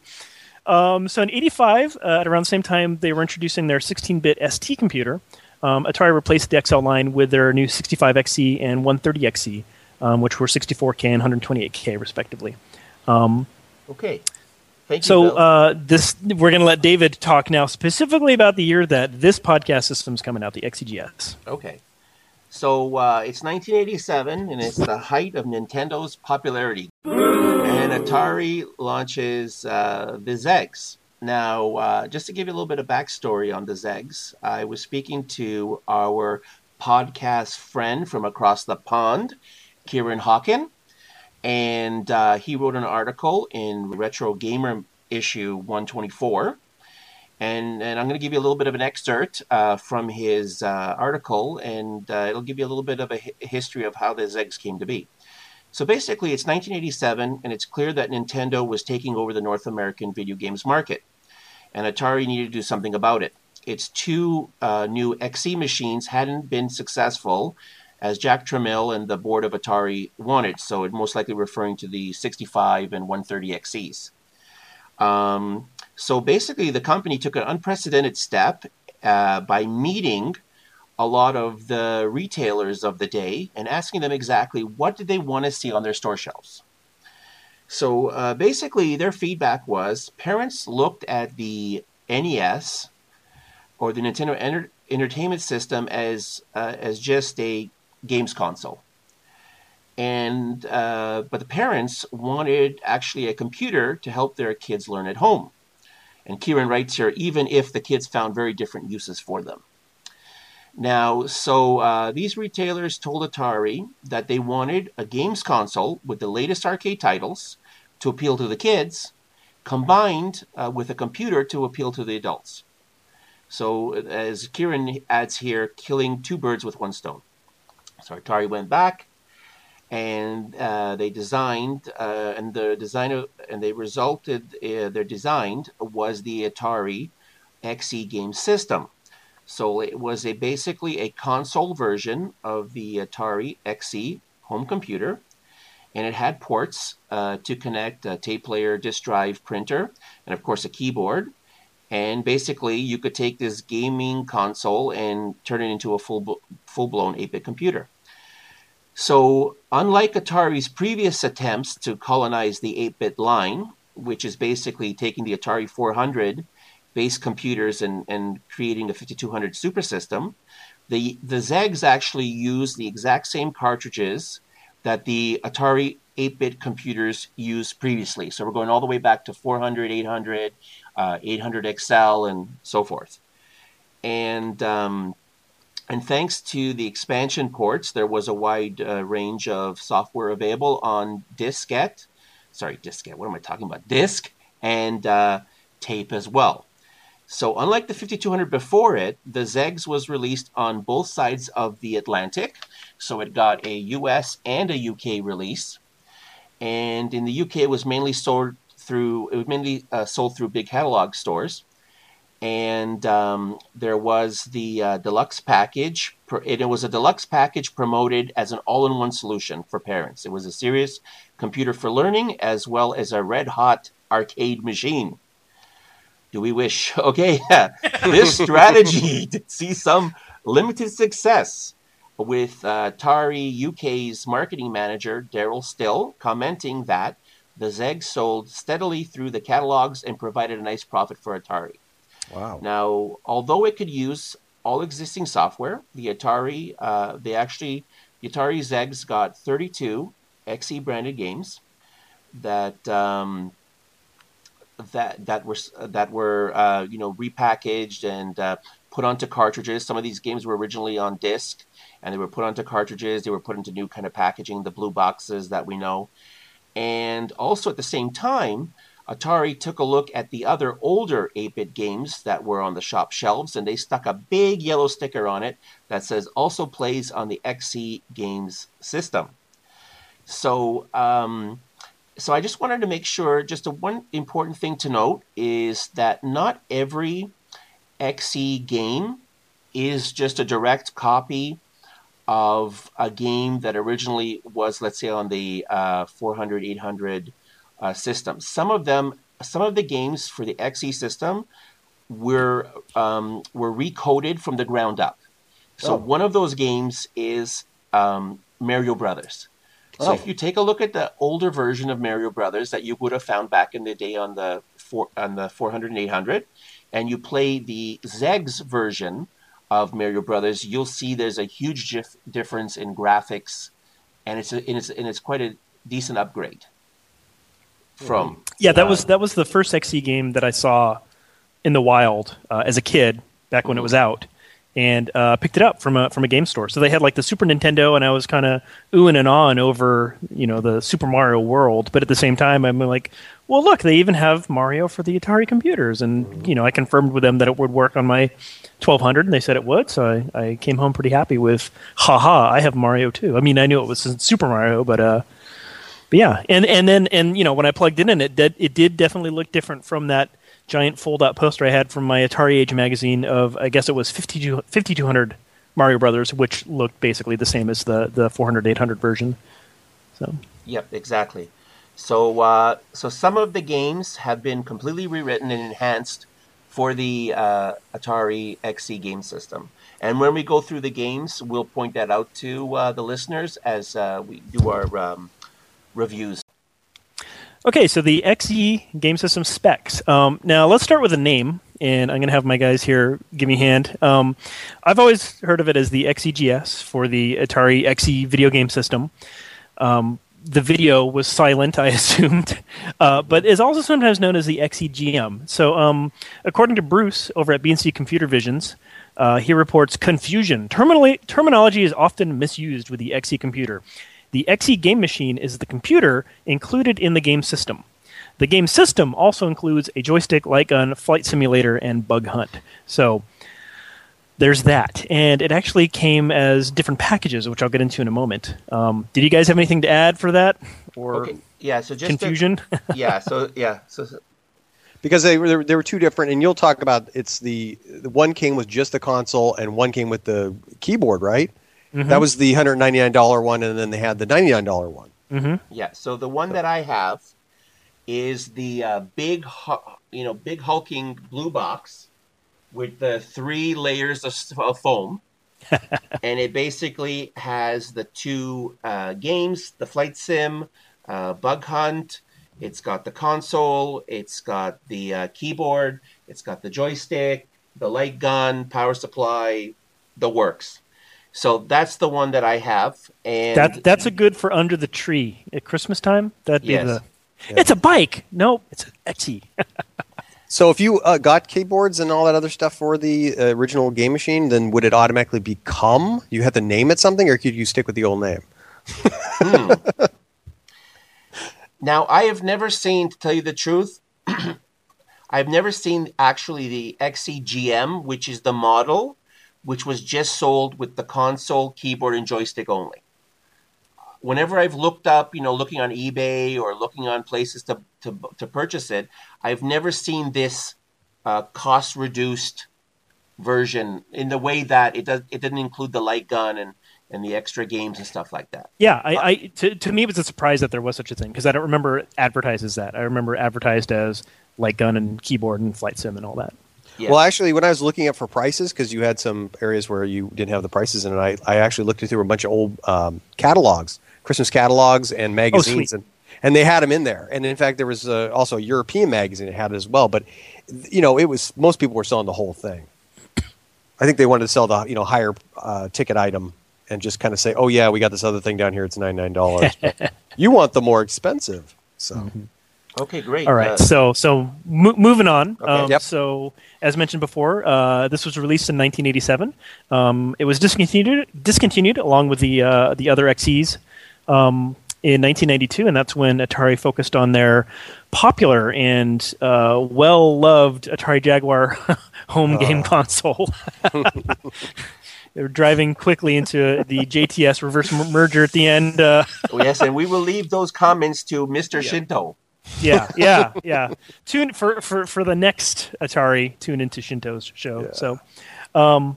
Um, so in '85, uh, at around the same time, they were introducing their 16-bit ST computer. Um, Atari replaced the XL line with their new 65XE and 130XE, um, which were 64K and 128K respectively. Um, okay. Thank you. So uh, this we're going to let David talk now specifically about the year that this podcast system is coming out, the XEGS. Okay. So uh, it's 1987, and it's the height of Nintendo's popularity. And Atari launches uh, the Zegs. Now, uh, just to give you a little bit of backstory on the Zegs, I was speaking to our podcast friend from across the pond, Kieran Hawken, and uh, he wrote an article in Retro Gamer issue 124. And, and I'm going to give you a little bit of an excerpt uh, from his uh, article, and uh, it'll give you a little bit of a hi- history of how the Zegs came to be. So basically, it's 1987, and it's clear that Nintendo was taking over the North American video games market, and Atari needed to do something about it. Its two uh, new XE machines hadn't been successful as Jack Tramiel and the board of Atari wanted, so it most likely referring to the 65 and 130 XEs. Um, so basically, the company took an unprecedented step uh, by meeting a lot of the retailers of the day and asking them exactly what did they want to see on their store shelves. So uh, basically, their feedback was parents looked at the NES or the Nintendo Enter- Entertainment System as uh, as just a games console. And uh, but the parents wanted actually a computer to help their kids learn at home. And Kieran writes here, even if the kids found very different uses for them. Now, so uh, these retailers told Atari that they wanted a games console with the latest arcade titles to appeal to the kids, combined uh, with a computer to appeal to the adults. So, as Kieran adds here, killing two birds with one stone. So Atari went back and uh, they designed, uh, and the design of, and they resulted, uh, their design was the Atari XE game system. So it was a basically a console version of the Atari XE home computer, and it had ports uh, to connect a tape player, disk drive, printer, and of course a keyboard. And basically, you could take this gaming console and turn it into a full full blown 8 bit computer. So, unlike Atari's previous attempts to colonize the 8 bit line, which is basically taking the Atari 400 base computers and, and creating a 5200 super system, the, the Zegs actually use the exact same cartridges that the Atari 8 bit computers used previously. So, we're going all the way back to 400, 800, uh, 800 XL, and so forth. And um, and thanks to the expansion ports, there was a wide uh, range of software available on diskette. Sorry, diskette. What am I talking about? Disk and uh, tape as well. So, unlike the 5200 before it, the Zegs was released on both sides of the Atlantic. So, it got a US and a UK release. And in the UK, it was mainly sold through it was mainly uh, sold through big catalog stores and um, there was the uh, deluxe package. It was a deluxe package promoted as an all-in-one solution for parents. It was a serious computer for learning as well as a red-hot arcade machine. Do we wish? <laughs> Okay, this <laughs> strategy did see some limited success, with uh, Atari UK's marketing manager Darryl Still commenting that the Zeg sold steadily through the catalogs and provided a nice profit for Atari. Wow. Now, although it could use all existing software. The Atari, uh, they actually, the Atari Zegs got 32 XE branded games that um, that that were that were uh, you know repackaged and uh, put onto cartridges. Some of these games were originally on disc, and they were put onto cartridges. They were put into new kind of packaging, the blue boxes that we know. And also at the same time, Atari took a look at the other older 8-bit games that were on the shop shelves, and they stuck a big yellow sticker on it that says also plays on the XE Games system. So um, so I just wanted to make sure. Just a one important thing to note is that not every XE game is just a direct copy of a game that originally was, let's say, on the uh, 400, 800 uh, system. Some of them, some of the games for the XE system were um, were recoded from the ground up. So oh. one of those games is um, Mario Brothers. So oh. if you take a look at the older version of Mario Brothers that you would have found back in the day on the four, on the 400 and 800, and you play the Zegs version of Mario Brothers, you'll see there's a huge dif- difference in graphics, and it's a, and it's and it's quite a decent upgrade from. Yeah, that was that was the first XE game that I saw in the wild uh, as a kid back when mm-hmm. it was out and uh, picked it up from a from a game store. So they had like the Super Nintendo, and I was kind of oohing and on over you know the Super Mario World. But at the same time, I'm like, well, look, they even have Mario for the Atari computers, and you know I confirmed with them that it would work on my 1200, and they said it would. So I, I came home pretty happy with, haha, I have Mario too. I mean, I knew it was Super Mario, but uh, but yeah, and and then and you know when I plugged it in, it did it did definitely look different from that giant fold-out poster I had from my Atari Age magazine of I guess it was 5200 Mario Brothers, which looked basically the same as the the 400 800 version. So. Yep, exactly. So uh, so some of the games have been completely rewritten and enhanced for the uh, Atari XE game system. And when we go through the games, we'll point that out to uh, the listeners as uh, we do our um, reviews. Okay, so the XE game system specs. Um, now let's start with a name, and I'm going to have my guys here give me a hand. Um, I've always heard of it as the XEGS for the Atari XE video game system. Um, the video was silent, <laughs> I assumed, uh, but is also sometimes known as the XEGM. So, um, according to Bruce over at B & C ComputerVisions, uh, he reports confusion. Terminally, terminology is often misused with the XE computer. The XE game machine is the computer included in the game system. The game system also includes a joystick, light gun, flight simulator, and bug hunt. So there's that. And it actually came as different packages, which I'll get into in a moment. Um, did you guys have anything to add for that? Or okay. yeah, so just confusion? To, <laughs> yeah, so yeah, so because they were they were two different, and you'll talk about it's the, the one came with just the console and one came with the keyboard, right? Mm-hmm. That was the hundred ninety nine dollar one, and then they had the ninety nine dollar one. Mm-hmm. Yeah. So the one that I have is the uh, big, you know, big hulking blue box with the three layers of, of foam, <laughs> and it basically has the two uh, games: the flight sim, uh, bug hunt. It's got the console. It's got the uh, keyboard. It's got the joystick, the light gun, power supply, the works. So that's the one that I have, and that that's a good for under the tree at Christmas time. That'd be yes. the. Yeah. It's a bike. No, it's an Etsy. <laughs> so if you uh, got keyboards and all that other stuff for the uh, original game machine, then would it automatically become? You have to name it something, or could you stick with the old name? hmm. <laughs> Now I have never seen, to tell you the truth, <clears throat> I've never seen actually the XEGM, which is the model which was just sold with the console, keyboard, and joystick only. Whenever I've looked up, you know, looking on eBay or looking on places to, to, to purchase it, I've never seen this uh, cost reduced version in the way that it does. It didn't include the light gun and and the extra games and stuff like that. Yeah, I, I to, to me it was a surprise that there was such a thing because I don't remember advertised as that. I remember advertised as light gun and keyboard and flight sim and all that. Yeah. Well, actually, when I was looking up for prices, because you had some areas where you didn't have the prices in it, I, I actually looked through a bunch of old um, catalogs, Christmas catalogs and oh, magazines, oh, and and they had them in there. And in fact, there was uh, also a European magazine that had it as well. But you know, it was most people were selling the whole thing. I think they wanted to sell the you know higher uh, ticket item and just kind of say, oh yeah, we got this other thing down here. It's ninety nine dollars. <laughs> you want the more expensive, so. Mm-hmm. Okay, great. All right, Uh, so so mo- moving on. Okay. Um, Yep. So as mentioned before, uh, this was released in 1987. Um, it was discontinued discontinued along with the uh, the other XEs um, in 1992, and that's when Atari focused on their popular and uh, well loved Atari Jaguar <laughs> home game console. <laughs> they were driving quickly into the JTS reverse merger at the end. Uh, oh, yes, and we will leave those comments to Mr. Shinto. Yeah, yeah, yeah. Tune for, for for the next Atari. Tune into Shinto's show. So, um,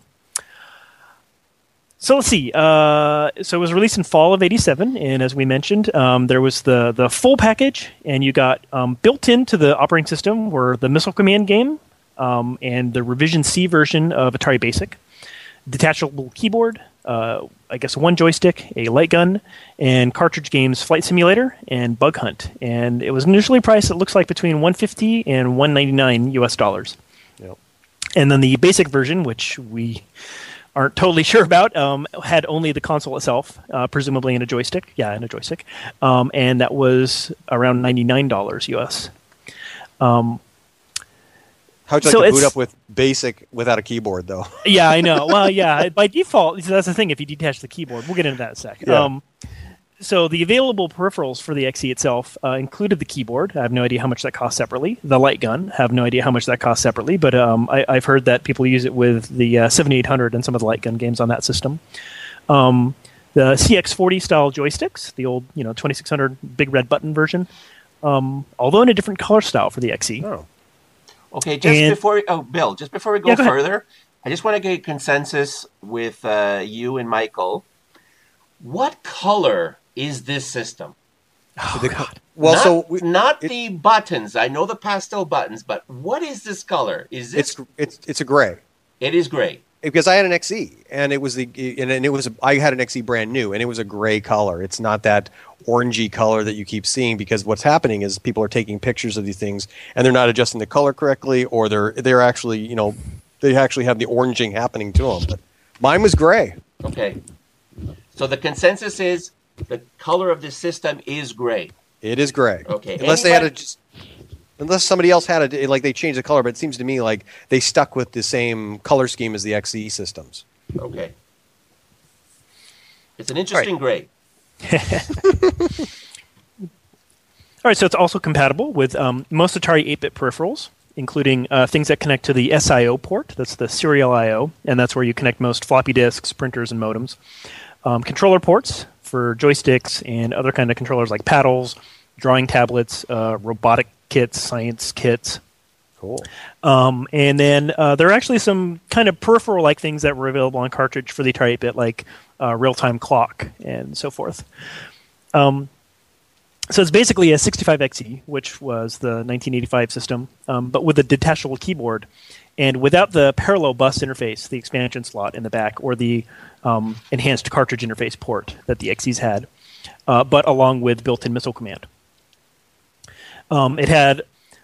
so let's see. Uh, so it was released in fall of '87, and as we mentioned, um, there was the the full package, and you got um, built into the operating system were the Missile Command game um, and the Revision C version of Atari Basic, detachable keyboard, uh, I guess one joystick, a light gun, and cartridge games Flight Simulator and Bug Hunt. And it was initially priced, it looks like, between 150 and 199 US dollars. Yep. And then the basic version, which we aren't totally <laughs> sure about, um, had only the console itself, uh, presumably in a joystick. Yeah, in a joystick. Um, and that was around $99 US. Um, How'd you So like to boot up with basic without a keyboard though? <laughs> yeah, I know. Well, <laughs> yeah, by default, so that's the thing. If you detach the keyboard, we'll get into that in a sec. Yeah. Um, so the available peripherals for the XE itself uh, included the keyboard. I have no idea how much that costs separately. The light gun, I have no idea how much that costs separately. But um, I, I've heard that people use it with the uh, 7800 and some of the light gun games on that system. Um, the CX40 style joysticks, the old you know 2600 big red button version, um, although in a different color style for the. XE. Oh. Okay, just And- before oh Bill, just before we go, Yeah, go ahead. further, I just want to get a consensus with uh, you and Michael. What color is this system? Oh, The- God. Well, not, so we, not it- the buttons. I know the pastel buttons, but what is this color? Is this? it's it's it's a gray. it is gray. Because I had an XE and it was the and, it was I had an XE brand new and it was a gray color. It's not that orangey color that you keep seeing because what's happening is people are taking pictures of these things and they're not adjusting the color correctly or they're they're actually you know they actually have the oranging happening to them. But mine was gray. Okay. So the consensus is the color of this system is gray. It is gray. Okay. Unless they had a just unless somebody else had it like they changed the color, but it seems to me like they stuck with the same color scheme as the XE systems. Okay. It's an interesting gray. <laughs> All right, so it's also compatible with um, most Atari 8-bit peripherals, including uh, things that connect to the SIO port. That's the serial I/O, and that's where you connect most floppy disks, printers, and modems. Um, controller ports for joysticks and other kind of controllers like paddles, drawing tablets, uh, robotic kits, science kits. Cool. Um, and then uh, there are actually some kind of peripheral like things that were available on cartridge for the Atari 8 bit, like uh, real time clock and so forth. Um, so it's basically a 65XE, which was the 1985 system, um, but with a detachable keyboard and without the parallel bus interface, the expansion slot in the back, or the um, enhanced cartridge interface port that the XEs had, uh, but along with built in missile command. Um, it had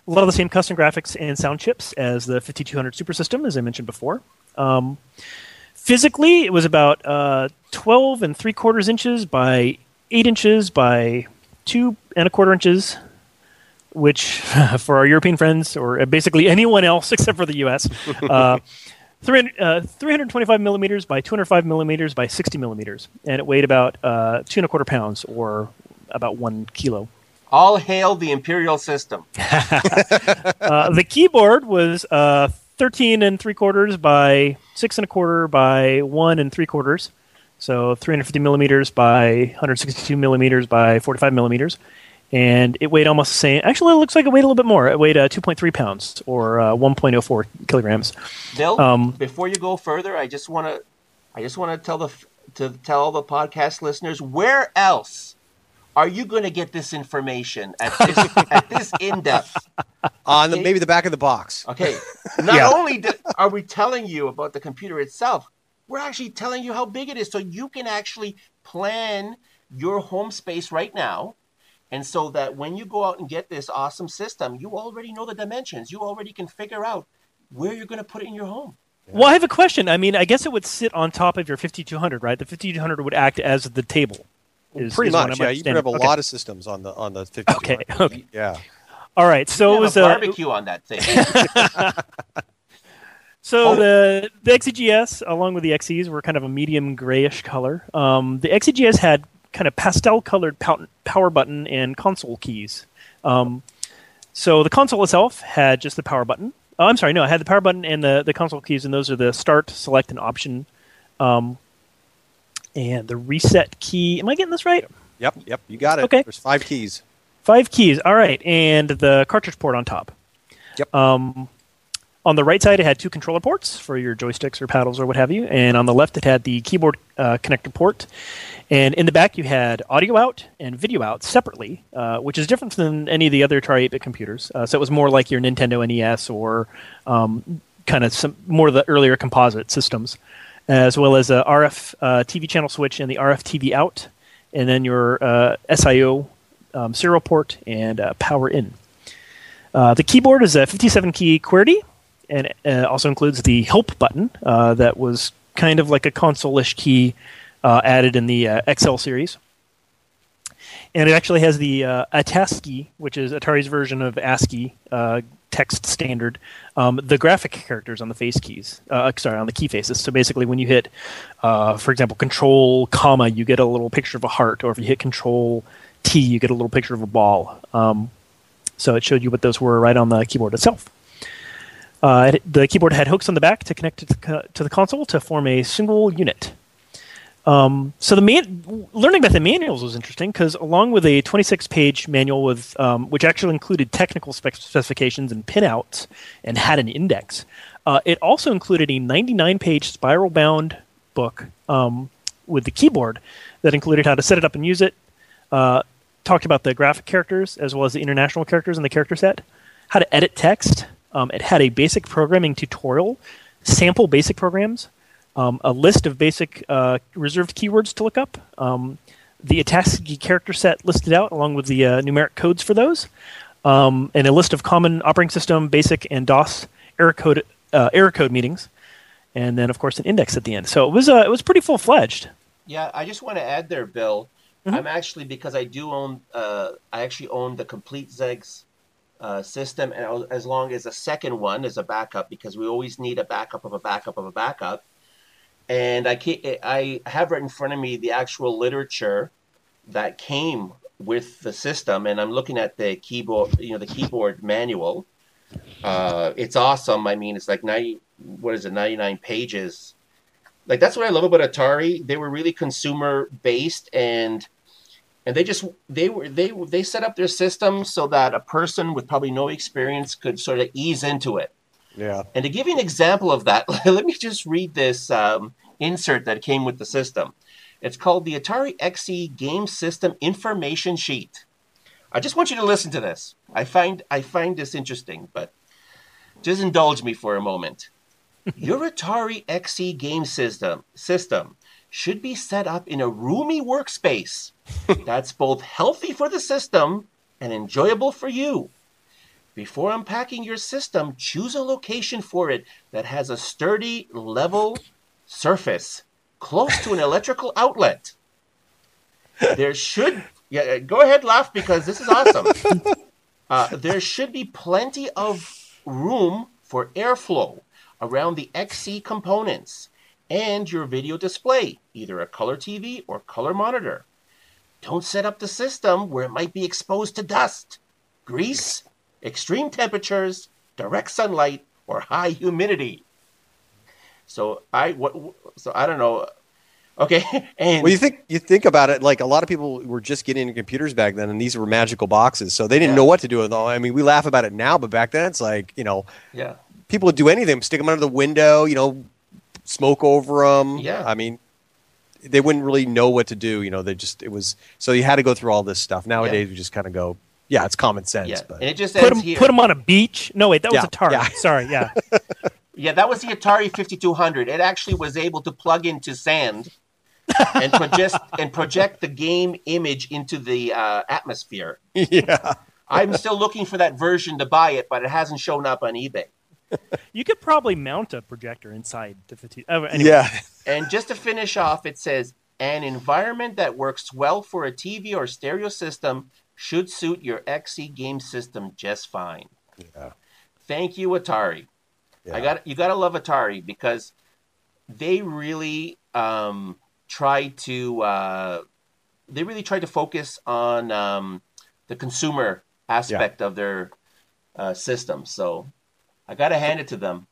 a lot of the same custom graphics and sound chips as the 5200 Super System, as I mentioned before. Um, physically, it was about uh, 12 and three quarters inches by eight inches by two and a quarter inches, which <laughs> for our European friends or basically anyone else <laughs> except for the U.S. Uh, <laughs> 300, uh, 325 millimeters by 205 millimeters by 60 millimeters, and it weighed about uh, two and a quarter pounds or about one kilo. All hail the imperial system. <laughs> Uh, the keyboard was uh, 13 and three quarters by six and a quarter by one and three quarters. So 350 millimeters by 162 millimeters by 45 millimeters. And it weighed almost the same. Actually, it looks like it weighed a little bit more. It weighed uh, 2.3 pounds or uh, 1.04 kilograms. Bill, Um, before you go further, I just want to, I just want to tell the to tell the podcast listeners where else are you going to get this information at this at this in depth? On the, maybe the back of the box. Okay, <laughs> not Yeah. only do, are we telling you about the computer itself, we're actually telling you how big it is, so you can actually plan your home space right now. And so that when you go out and get this awesome system, you already know the dimensions. You already can figure out where you're going to put it in your home. Well, I have a question. I mean, I guess it would sit on top of your 5200, right? The 5200 would act as the table. Is, Pretty is much, I'm yeah. You could have a understanding. lot of systems on the on the 50. Okay, okay. Yeah. All right, so We it have was a uh, barbecue on that thing. <laughs> So Oh. the the XEGS along with the XEs were kind of a medium grayish color. Um, the XEGS had kind of pastel colored pow- power button and console keys. Um, so the console itself had just the power button. Oh, I'm sorry, no, it had the power button and the, the console keys, and those are the start, select, and option. Um, and the reset key. Am I getting this right? Yep, yep. You got it. Okay. There's five keys. Five keys. All right, and the cartridge port on top. Yep. Um, on the right side, it had two controller ports for your joysticks or paddles or what have you, and on the left, it had the keyboard uh, connector port. And in the back, you had audio out and video out separately, uh, which is different than any of the other Atari 8-bit computers. Uh, so it was more like your Nintendo NES or um, kind of some more of the earlier composite systems, as well as a RF uh, TV channel switch and the RF TV out, and then your uh, SIO um, serial port and uh, power in. Uh, the keyboard is a 57 key QWERTY and uh, also includes the help button uh, that was kind of like a console-ish key uh, added in the uh, XL series. And it actually has the uh, ATASCII, which is Atari's version of ASCII uh, text standard, um, the graphic characters on the face keys. Uh, sorry, on the key faces. So basically, when you hit, uh, for example, Control comma, you get a little picture of a heart, or if you hit Control T, you get a little picture of a ball. Um, so it showed you what those were right on the keyboard itself. Uh, it, the keyboard had hooks on the back to connect the, to the console to form a single unit. Um, so the man- learning about the manuals was interesting because along with a 26-page manual with um, which actually included technical spec- specifications and pinouts and had an index, uh, it also included a 99-page spiral-bound book um, with the keyboard that included how to set it up and use it, uh, talked about the graphic characters as well as the international characters in the character set, how to edit text. Um, it had a basic programming tutorial, sample basic programs, um, a list of basic uh, reserved keywords to look up, um, the ATASCII character set listed out along with the uh, numeric codes for those, um, and a list of common operating system, basic, and DOS error code uh, error code meetings, and then of course an index at the end. So it was uh, it was pretty full fledged. Yeah, I just want to add there, Bill. Mhm. I'm actually because I do own. Uh, I actually own the complete Zegs uh, system, and as long as a second one is a backup, because we always need a backup of a backup of a backup. And I ca I have right in front of me the actual literature that came with the system, and I'm looking at the keyboard. You know, the keyboard manual. Uh, it's awesome. I mean, it's like ninety. What is it? Ninety nine pages like that's what I love about Atari. They were really consumer based and and they just they were they they set up their system so that a person with probably no experience could sort of ease into it. Yeah. And to give you an example of that, <laughs> let me just read this um, insert that came with the system. It's called the Atari XE Game System Information Sheet. I just want you to listen to this. I find I find this interesting, but just indulge me for a moment. <laughs> Your Atari XE game system system should be set up in a roomy workspace <laughs> that's both healthy for the system and enjoyable for you. Before unpacking your system, choose a location for it that has a sturdy, level surface close to an electrical outlet. There should yeah, go ahead, laugh because this is awesome. Uh, there should be plenty of room for airflow around the XE components and your video display, either a color TV or color monitor. Don't set up the system where it might be exposed to dust, grease, extreme temperatures, direct sunlight, or high humidity. So I what so I don't know. Okay, <laughs> and Well, you think you think about it, like a lot of people were just getting into computers back then, and these were magical boxes, so they didn't Yeah. know what to do with them. I mean, we laugh about it now, but back then, it's like you know, yeah, people would do anything, stick them under the window, you know, smoke over them. Yeah. I mean, they wouldn't really know what to do. You know, they just it was so you had to go through all this stuff. Nowadays, we just kind of go, yeah, it's common sense. yeah, But and it just Put ends them here. put them on a beach. No wait, that was Yeah, Atari. yeah. <laughs> Sorry, yeah. Yeah, that was the Atari 5200. It actually was able to plug into sand and project <laughs> and project the game image into the uh, atmosphere. yeah, I'm still looking for that version to buy it, but it hasn't shown up on eBay. <laughs> you could probably mount a projector inside the 50. Oh, anyway. Yeah. And just to finish off, it says an environment that works well for a TV or stereo system should suit your XE game system just fine. Yeah. Thank you, Atari. Yeah. I got you. Got to love Atari because they really um, try to uh, they really try to focus on um, the consumer aspect of their uh, system. So I got to hand it to them.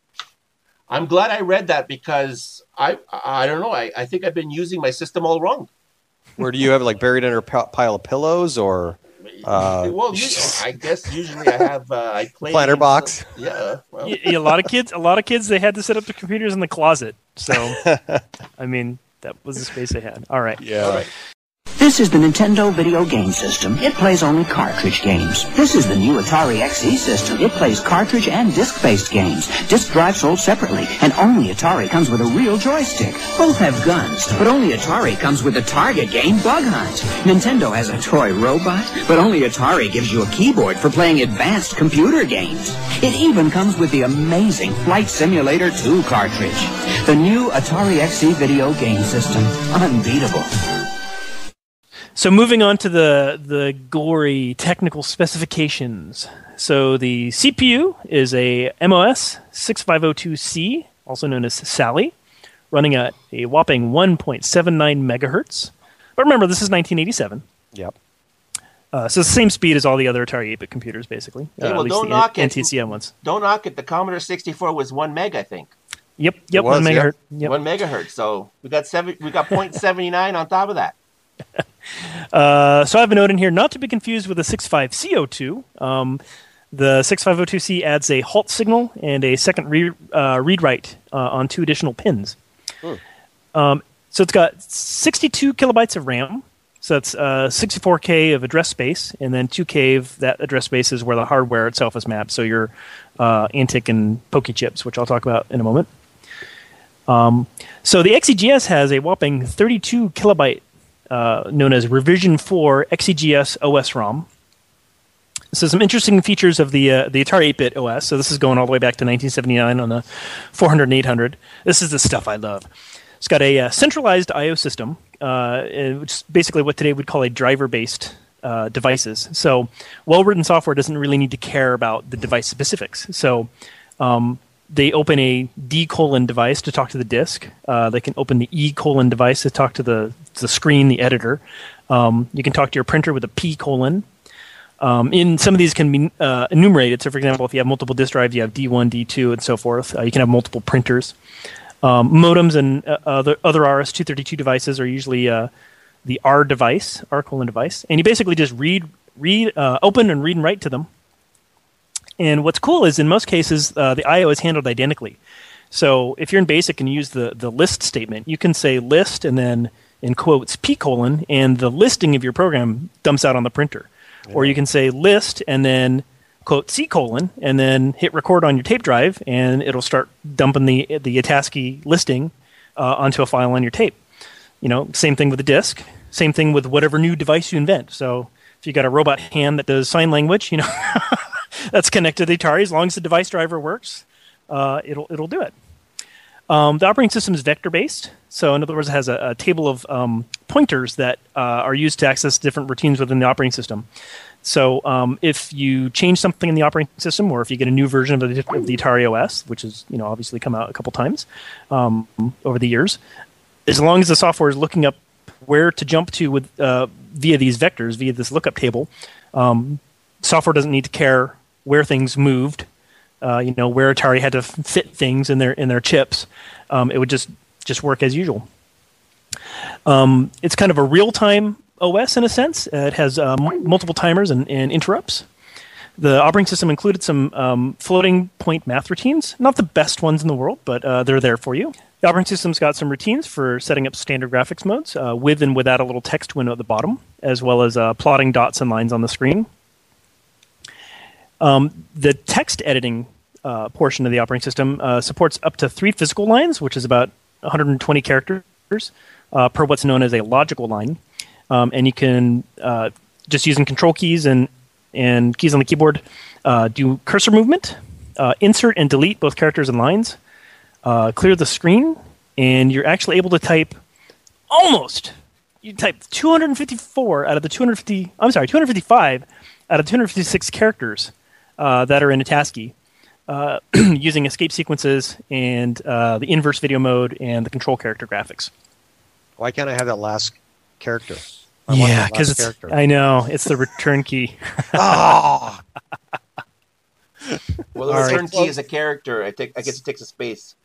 I'm glad I read that because I I don't know I, I think I've been using my system all wrong. Where do you have it, like buried under a pile of pillows or uh, <laughs> well, <laughs> you, I guess usually I have uh, I play planter box? Yeah, well, Y- y- a lot of kids, a lot of kids, they had to set up their computers in the closet. So, <laughs> I mean, that was the space they had. All right. Yeah. This is the Nintendo Video Game System. It plays only cartridge games. This is the new Atari XE system. It plays cartridge and disc-based games. Disc drive sold separately, and only Atari comes with a real joystick. Both have guns, but only Atari comes with the target game Bug Hunt. Nintendo has a toy robot, but only Atari gives you a keyboard for playing advanced computer games. It even comes with the amazing Flight Simulator 2 cartridge. The new Atari XE Video Game System. Unbeatable. So moving on to the the gory technical specifications. So the CPU is a MOS 6502C, also known as Sally, running at a whopping 1.79 megahertz. But remember, this is 1987. Yep. Uh, so the same speed as all the other Atari 8-bit computers, basically. Hey, uh, well, at least don't the knock it. NTSC ones. don't knock it. The Commodore 64 was one meg, I think. Yep, yep, was, one yeah. megahertz. Yep. One megahertz. So we got seven. We got 0.79 on top of that. Uh, so I have a note in here not to be confused with the 65C02. Um, the 6502C adds a halt signal and a second re- uh, read write uh, on two additional pins. Um, so it's got 62 kilobytes of RAM. So that's uh, 64K of address space, and then 2K of that address space is where the hardware itself is mapped. So your uh, Antic and Pokey chips, which I'll talk about in a moment. Um, so the XEGS has a whopping 32 kilobyte uh, known as Revision 4 XEGS OS ROM. So some interesting features of the uh, the Atari 8-bit OS. So this is going all the way back to 1979 on the 400 and 800. This is the stuff I love. It's got a uh, centralized I/O system, uh, which is basically what today we'd call a driver-based uh, devices. So well-written software doesn't really need to care about the device specifics. So um, they open a D colon device to talk to the disk. Uh, they can open the E colon device to talk to the the screen, the editor. Um, you can talk to your printer with a P colon. Um, in some of these can be uh, enumerated. So, for example, if you have multiple disk drives, you have D1, D2, and so forth. Uh, you can have multiple printers. Um, modems and uh, other other RS-232 devices are usually uh, the R device, R colon device, and you basically just read, read, uh, open and read and write to them. And what's cool is in most cases uh, the I/O is handled identically. So if you're in BASIC and you use the the list statement, you can say list and then in quotes p colon, and the listing of your program dumps out on the printer. Or you can say list and then quote c colon, and then hit record on your tape drive, and it'll start dumping the the ATASCII listing uh, onto a file on your tape. You know, same thing with the disk. Same thing with whatever new device you invent. So if you got a robot hand that does sign language, you know, <laughs> <laughs> that's connected to the Atari. As long as the device driver works, uh, it'll it'll do it. Um, the operating system is vector based, so in other words, it has a, a table of um, pointers that uh, are used to access different routines within the operating system. So um, if you change something in the operating system, or if you get a new version of the, of the Atari OS, which has you know obviously come out a couple times um, over the years, as long as the software is looking up where to jump to with uh, via these vectors, via this lookup table, um, software doesn't need to care where things moved. Uh, you know where Atari had to fit things in their in their chips. Um, it would just just work as usual. Um, it's kind of a real time OS in a sense. Uh, it has uh, multiple timers and, and interrupts. The operating system included some um, floating point math routines, not the best ones in the world, but uh, they're there for you. The operating system's got some routines for setting up standard graphics modes uh, with and without a little text window at the bottom, as well as plotting dots and lines on the screen. Um, the text editing uh, portion of the operating system uh, supports up to three physical lines, which is about 120 characters uh, per what's known as a logical line. Um, and you can just using control keys and and keys on the keyboard uh, do cursor movement. uh, insert and delete both characters and lines, uh, clear the screen, and you're actually able to type almost. You type 254 out of the 250. I'm sorry, 255 out of 256 characters uh, that are in ATASCII. Uh, <clears throat> using escape sequences and uh, the inverse video mode and the control character graphics. Why can't I have that last character? I yeah, because it's. character. I know it's the return key. oh, <laughs> Well, the All right. return key is a character. I take. I guess it takes a space.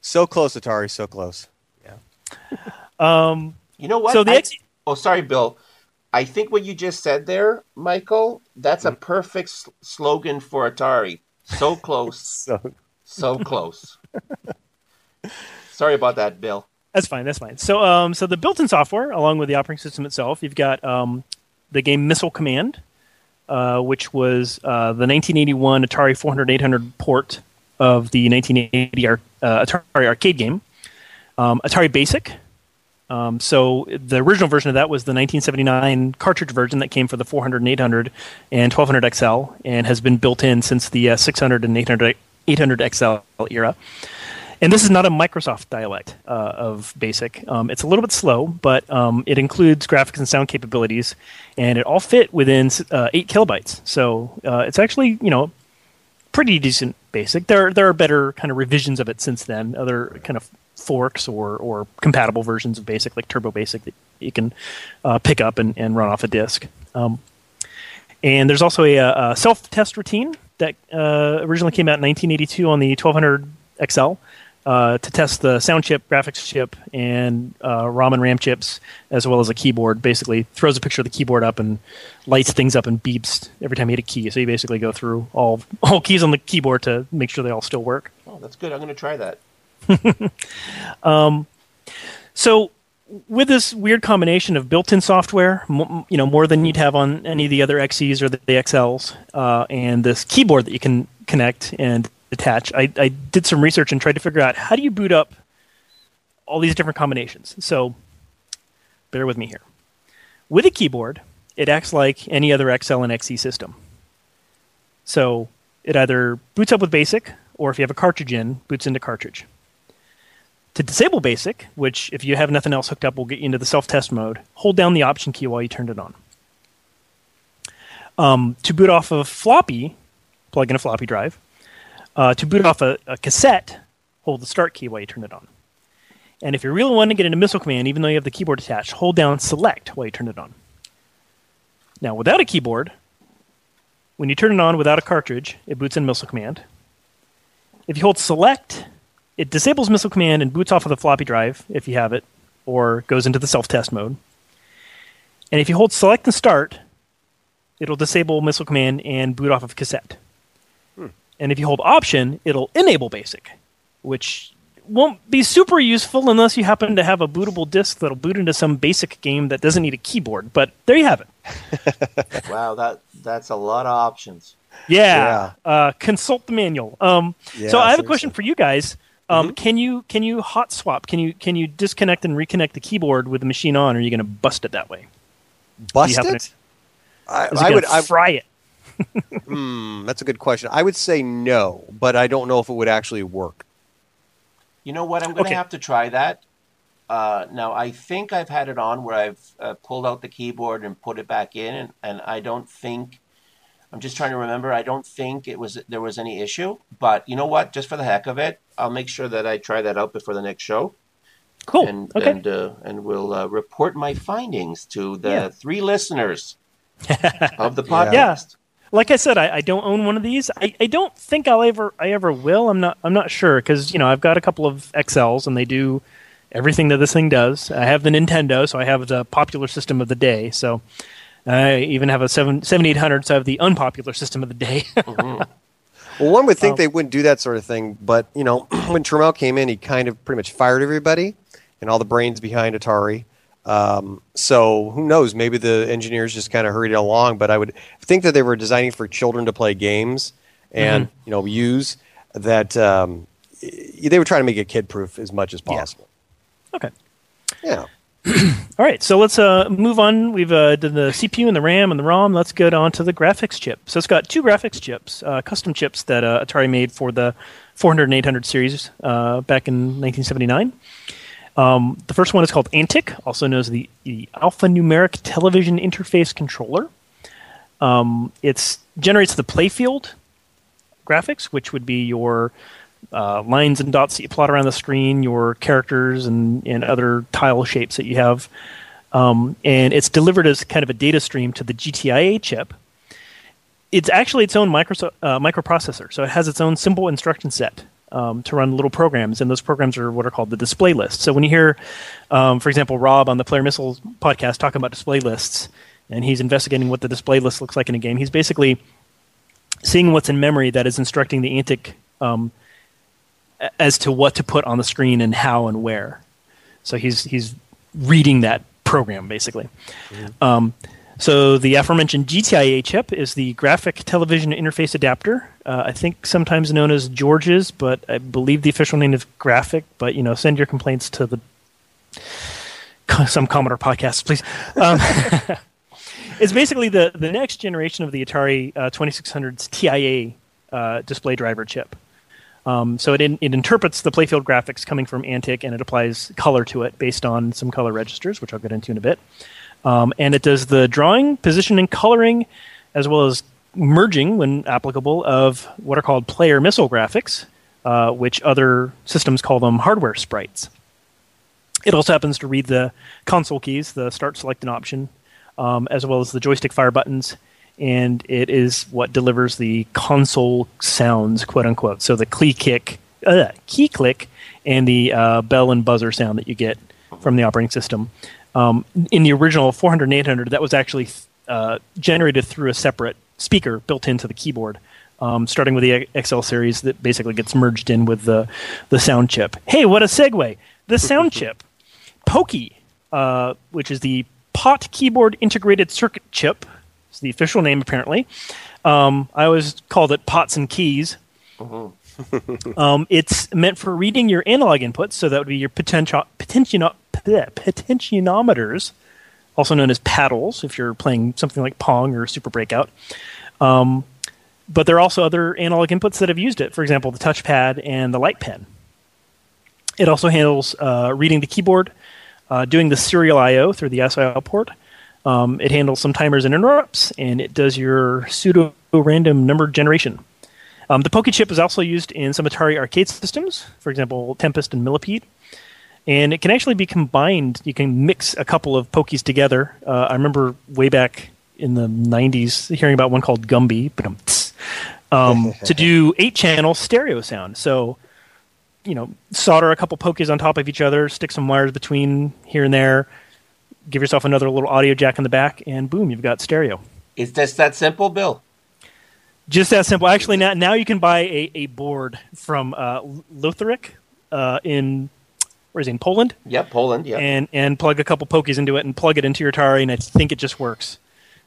so close, Atari, so close. Um, You know what? So the I- X- oh, sorry, Bill. I think what you just said there, Michael, that's Mm-hmm. a perfect s- slogan for Atari. So <laughs> close, So so close. <laughs> sorry about that, Bill. That's fine. That's fine. So, um, so the built-in software, along with the operating system itself, you've got um, the game Missile Command, uh, which was uh, the 1981 Atari 400-800 port of the 1980 ar- uh, Atari arcade game. Um, Atari Basic. Um, so the original version of that was the 1979 cartridge version that came for the 400 and 800 and 1200 XL, and has been built in since the uh, 600 and 800 800 XL era. And this is not a Microsoft dialect uh, of BASIC. Um, it's a little bit slow, but um, it includes graphics and sound capabilities, and it all fit within uh, eight kilobytes. So uh, it's actually you know pretty decent BASIC. There there are better kind of revisions of it since then. Other kind of forks or or compatible versions of BASIC like Turbo Basic that you can uh, pick up and, and run off a disk. Um, and there's also a, a self-test routine that uh, originally came out in 1982 on the 1200 XL uh, to test the sound chip, graphics chip, and uh, ROM and RAM chips, as well as a keyboard. Basically, throws a picture of the keyboard up and lights things up and beeps every time you hit a key. So you basically go through all <laughs> all keys on the keyboard to make sure they all still work. Oh, that's good. I'm going to try that. <laughs> Um, so with this weird combination of built-in software, m- you know, more than you'd have on any of the other XEs or the, the XLs, uh, and this keyboard that you can connect and attach, I, I did some research and tried to figure out how do you boot up all these different combinations. So bear with me here. With a keyboard, it acts like any other XL and XE system. So it either boots up with BASIC, or if you have a cartridge in, boots into cartridge. To disable BASIC, which if you have nothing else hooked up will get you into the self-test mode, hold down the Option key while you turn it on. Um, to boot off of floppy, plug in a floppy drive. Uh, to boot off a, a cassette, hold the Start key while you turn it on. And if you really want to get into Missile Command, even though you have the keyboard attached, hold down Select while you turn it on. Now, without a keyboard, when you turn it on without a cartridge, it boots in Missile Command. If you hold Select, it disables Missile Command and boots off of the floppy drive if you have it, or goes into the self-test mode. And if you hold Select and Start, it'll disable Missile Command and boot off of cassette. And if you hold Option, it'll enable BASIC, which won't be super useful unless you happen to have a bootable disk that'll boot into some basic game that doesn't need a keyboard. But there you have it. <laughs> wow, that that's a lot of options. Yeah. Uh, consult the manual. Um, Yeah, so I have a question for you guys. Um, Can you can you hot swap? Can you can you disconnect and reconnect the keyboard with the machine on? Or are you going to bust it that way? Bust Do you happen it? to- I, Is I gonna would. I, fry it. <laughs> hmm, that's a good question. I would say no, but I don't know if it would actually work. You know what? I'm going to Okay. have to try that. Uh, now, I think I've had it on where I've uh, pulled out the keyboard and put it back in, and, and I don't think. I'm just trying to remember. I don't think it was there was any issue. But you know what? Just for the heck of it, I'll make sure that I try that out before the next show. Cool. And Okay. and uh, and we'll uh, report my findings to the Yeah. three listeners <laughs> of the podcast. Yeah. Like I said, I, I don't own one of these. I, I don't think I'll ever I ever will. I'm not I'm not sure because you know I've got a couple of XLs and they do everything that this thing does. I have the Nintendo, so I have the popular system of the day. So I even have a seven seventy eight hundred, so I have the unpopular system of the day. <laughs> Well, one would think Um, they wouldn't do that sort of thing, but you know, <clears throat> when Tramiel came in, he kind of pretty much fired everybody and all the brains behind Atari. Um, so who knows? Maybe the engineers just kind of hurried it along. But I would think that they were designing for children to play games and Mm-hmm. you know use that. Um, they were trying to make it kid proof as much as possible. Okay. Yeah. <clears throat> All right, so let's uh, move on. We've uh, done the CPU and the RAM and the ROM. Let's get on to the graphics chip. So it's got two graphics chips, uh, custom chips that uh, Atari made for the 400 and 800 series uh, back in 1979. Um, the first one is called Antic, also known as the, the Alphanumeric Television Interface Controller. Um, it generates the playfield graphics, which would be your uh, lines and dots that you plot around the screen, your characters and, and other tile shapes that you have. Um, and it's delivered as kind of a data stream to the GTIA chip. It's actually its own micro, uh, microprocessor, so it has its own simple instruction set um, to run little programs, and those programs are what are called the display lists. So when you hear, um, for example, Rob on the Player Missiles podcast talking about display lists, and he's investigating what the display list looks like in a game, he's basically seeing what's in memory that is instructing the Antic um, as to what to put on the screen and how and where. So he's he's reading that program basically. Mm-hmm. Um, so the aforementioned GTIA chip is the graphic television interface adapter. Uh, I think sometimes known as George's, but I believe the official name is Graphic. But you know, send your complaints to the some Commodore podcasts, please. Um, <laughs> it's basically the the next generation of the Atari uh, 2600's TIA uh, display driver chip. Um, so it, in, it interprets the playfield graphics coming from Antic and it applies color to it based on some color registers, which I'll get into in a bit. Um, and it does the drawing, positioning, coloring, as well as merging, when applicable, of what are called player missile graphics, uh, which other systems call them hardware sprites. It also happens to read the console keys, the start, select, and option, um, as well as the joystick fire buttons and it is what delivers the console sounds, quote unquote. So the key kick, uh, key click, and the uh, bell and buzzer sound that you get from the operating system. Um, in the original 400 and 800, that was actually uh, generated through a separate speaker built into the keyboard. Um, starting with the XL series, that basically gets merged in with the the sound chip. Hey, what a segue! The sound <laughs> chip, Pokey, uh, which is the Pot Keyboard Integrated Circuit Chip, it's the official name, apparently. Um, I always called it Pots and Keys. Mm-hmm. <laughs> um, it's meant for reading your analog inputs, so that would be your potentio- potentio- potentiometers, also known as paddles, if you're playing something like Pong or Super Breakout. Um, but there are also other analog inputs that have used it. For example, the touchpad and the light pen. It also handles uh, reading the keyboard, uh, doing the serial I/O through the SIO port, um, it handles some timers and interrupts, and it does your pseudo random number generation. Um, the Pokey chip is also used in some Atari arcade systems, for example, Tempest and Millipede. And it can actually be combined. You can mix a couple of Pokies together. Uh, I remember way back in the 90s hearing about one called Gumby um, <laughs> to do eight channel stereo sound. So, you know, solder a couple Pokies on top of each other, stick some wires between here and there, give yourself another little audio jack in the back, and boom, you've got stereo. It's just that simple, Bill. Just that simple. Actually, now now you can buy a, a board from uh, Lotharek uh, in where is he in Poland? Yep, Poland. Yeah, and and plug a couple pokies into it and plug it into your Atari, and I think it just works.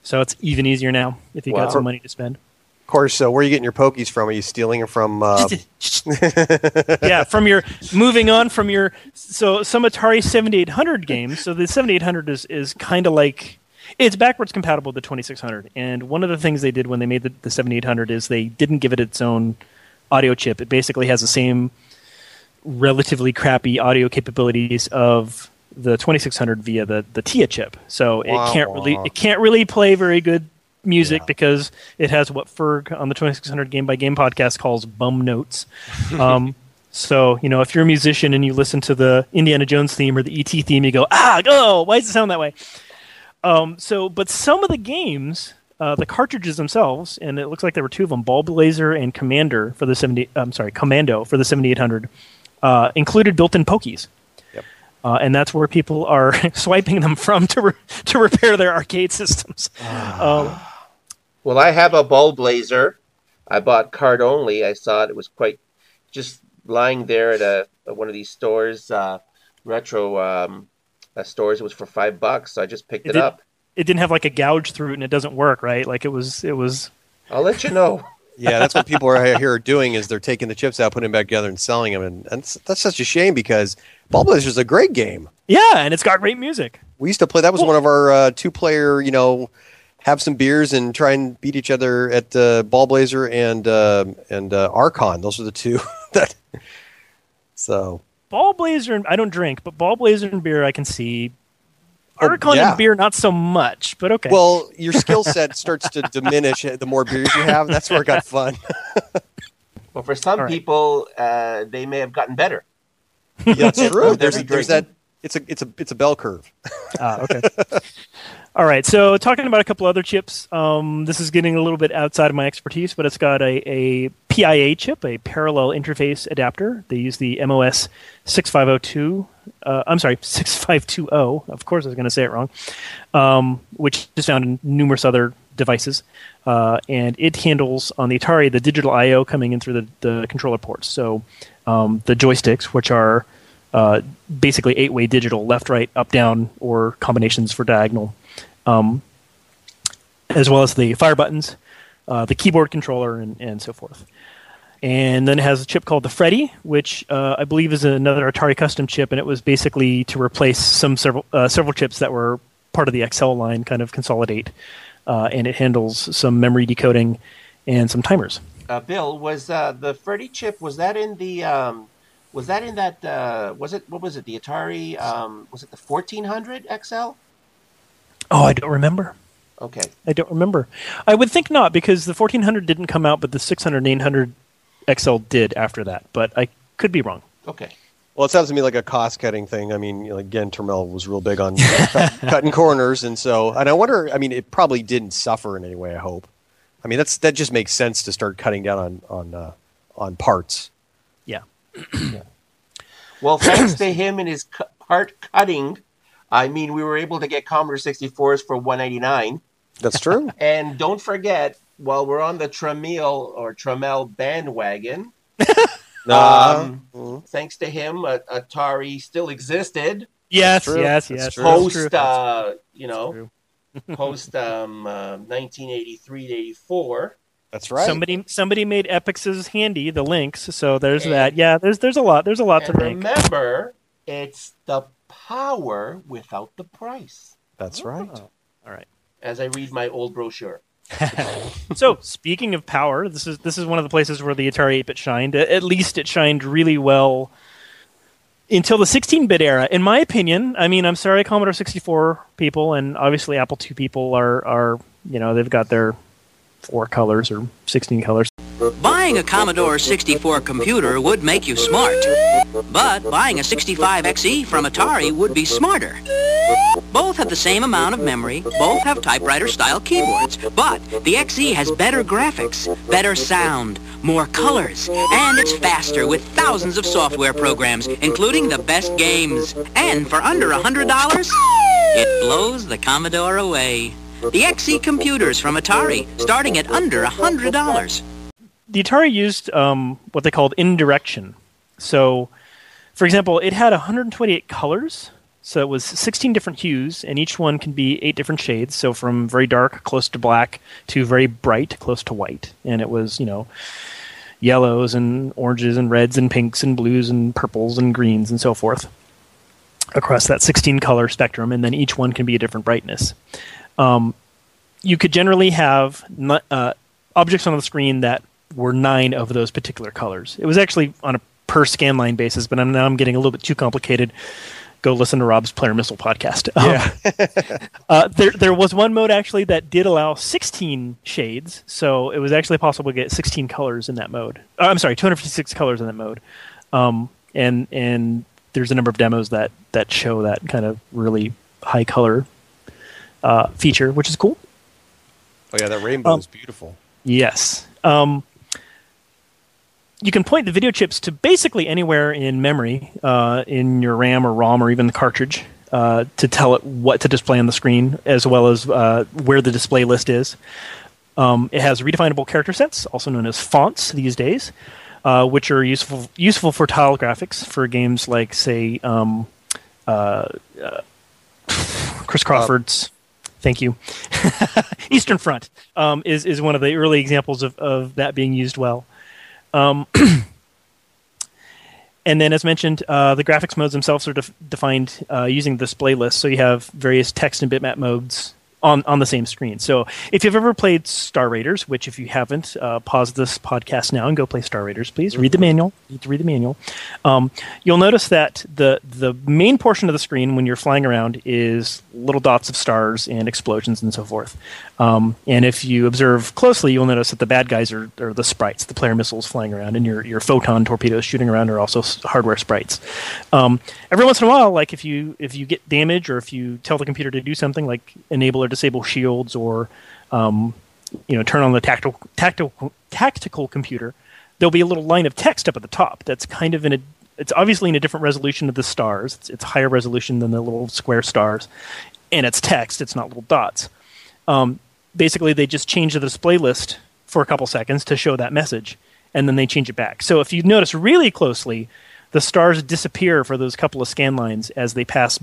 So it's even easier now if you wow. got some money to spend. Of course. So where are you getting your pokies from? Are you stealing them from? Uh... <laughs> yeah, from your moving on from your so some Atari 7800 games. So the 7800 is is kind of like it's backwards compatible with the 2600. And one of the things they did when they made the, the 7800 is they didn't give it its own audio chip. It basically has the same relatively crappy audio capabilities of the 2600 via the the TIA chip. So it wow, can't really it can't really play very good music yeah. because it has what Ferg on the 2600 Game by Game podcast calls bum notes. <laughs> Um, so, you know, if you're a musician and you listen to the Indiana Jones theme or the ET theme, you go, ah, oh, why does it sound that way? Um, so, but some of the games, uh, the cartridges themselves, and it looks like there were two of them, Ballblazer and Commander for the 70, I'm sorry, Commando for the 7800, uh, included built-in pokies. Uh, and that's where people are <laughs> swiping them from to re- to repair their arcade systems. um, well, I have a Ballblazer. I bought card only. I saw it. It was quite just lying there at a at one of these stores, uh, retro um, uh, stores. It was for five bucks, so I just picked it, it did, up. It didn't have like a gouge through it, and it doesn't work, right? Like it was. It was. I'll let you know. <laughs> yeah, that's what people are here are doing is they're taking the chips out, putting them back together, and selling them, and, and that's, that's such a shame because Ballblazers is a great game. Yeah, and it's got great music. We used to play. That was one of our uh, two-player, you know, have some beers and try and beat each other at uh, Ballblazer and uh, and uh, Archon. Those are the two <laughs> that. So Ballblazer, and I don't drink, but Ballblazer and beer I can see. Oh, Archon yeah. and beer not so much, but okay. Well, your skill set starts to diminish <laughs> the more beers you have. That's where it got fun. <laughs> Well, for some All right. people, uh, they may have gotten better. Yeah, that's true. There's, there's that. It's a it's a it's a bell curve. Ah, okay. All right. So talking about a couple other chips. Um, this is getting a little bit outside of my expertise, but it's got a, a PIA chip, a parallel interface adapter. They use the MOS 6502. Uh, I'm sorry, <laughs> 6520. Of course, I was going to say it wrong. Um, which is found in numerous other devices, uh, and it handles on the Atari the digital I/O coming in through the, the controller ports. So um, the joysticks, which are uh, basically eight-way digital, left, right, up, down, or combinations for diagonal, um, as well as the fire buttons, uh, the keyboard controller, and, and so forth. And then it has a chip called the Freddy, which uh, I believe is another Atari custom chip, and it was basically to replace some several uh, several chips that were part of the XL line, kind of consolidate, uh, and it handles some memory decoding and some timers. Uh, Bill, was uh, the Freddy chip? Was that in the? Um, was that in that? Uh, was it? What was it? The Atari? Um, was it the fourteen hundred XL? Oh, I don't remember. Okay. I don't remember. I would think not because the 1400 didn't come out, but the 600 and 800 XL did after that. But I could be wrong. Okay. Well, it sounds to me like a cost cutting thing. I mean, again, Tramiel was real big on <laughs> cut, cutting corners, and so, and I wonder. I mean, it probably didn't suffer in any way. I hope. I mean, that's that just makes sense to start cutting down on on uh, on parts. Yeah. Well, thanks to him and his cu- part cutting, I mean, we were able to get Commodore 64s for 199. That's true. <laughs> And don't forget, while we're on the Tramiel or Tramel bandwagon, <laughs> Uh, um, thanks to him, uh, Atari still existed. Yes, true. yes, That's yes. true. that's Post, true. uh, you know, true. <laughs> post um, uh, 1983 to 84. that's right. Somebody somebody made Epyx's handy, the Lynx. So there's And- that. Yeah, there's there's a lot. There's a lot to And thank. remember, it's the power without the price. That's ah. right. Oh, all right. As I read my old brochure. <laughs> so speaking of power, this is this is one of the places where the Atari 8-bit shined. At least it shined really well until the 16-bit era. In my opinion, I mean, I'm sorry, Commodore 64 people and obviously Apple II people are are you know they've got their four colors or 16 colors. Buying a Commodore 64 computer would make you smart. But buying a 65XE from Atari would be smarter. Both have the same amount of memory, both have typewriter-style keyboards, but the XE has better graphics, better sound, more colors, and it's faster with thousands of software programs, including the best games. And for under $100, it blows the Commodore away. The XE computers from Atari, starting at under $100. The Atari used um, what they called indirection. So, for example, it had 128 colors. So it was 16 different hues, and each one can be eight different shades. So from very dark, close to black, to very bright, close to white. And it was, you know, yellows and oranges and reds and pinks and blues and purples and greens and so forth across that 16 color spectrum. And then each one can be a different brightness. Um, you could generally have uh, objects on the screen that were nine of those particular colors. It was actually on a per scan line basis, but I'm now I'm getting a little bit too complicated. Go listen to Rob's Player Missile podcast. Um, <laughs> uh, there there was one mode actually that did allow 16 shades, so it was actually possible to get 16 colors in that mode. Uh, I'm sorry, 256 colors in that mode. Um, and and there's a number of demos that that show that kind of really high color uh, feature, which is cool. Oh yeah, that rainbow Um, is beautiful. Yes. Um, you can point the video chips to basically anywhere in memory, uh, in your RAM or ROM or even the cartridge, uh, to tell it what to display on the screen, as well as uh, where the display list is. Um, it has redefinable character sets, also known as fonts these days, uh, which are useful useful for tile graphics for games like, say, um, uh, uh, Chris Crawford's Thank you. <laughs> Eastern Front um, is is one of the early examples of, of that being used well. Um, <clears throat> and then, as mentioned, uh, the graphics modes themselves are def- defined uh, using display list. So you have various text and bitmap modes on, on the same screen. So if you've ever played Star Raiders, which if you haven't, uh, pause this podcast now and go play Star Raiders, please. Read the manual. You need to read the manual. Um, you'll notice that the the main portion of the screen when you're flying around is little dots of stars and explosions and so forth. Um, and if you observe closely, you'll notice that the bad guys are, are the sprites, the player missiles flying around, and your, your photon torpedoes shooting around are also hardware sprites. Um, every once in a while, like if you if you get damage or if you tell the computer to do something like enable or disable shields or um, you know turn on the tactical tactical tactical computer, there'll be a little line of text up at the top that's kind of in a it's obviously in a different resolution of the stars. It's, it's higher resolution than the little square stars, and it's text. It's not little dots. Um, basically, they just change the display list for a couple seconds to show that message, and then they change it back. So if you notice really closely, the stars disappear for those couple of scan lines as they pass.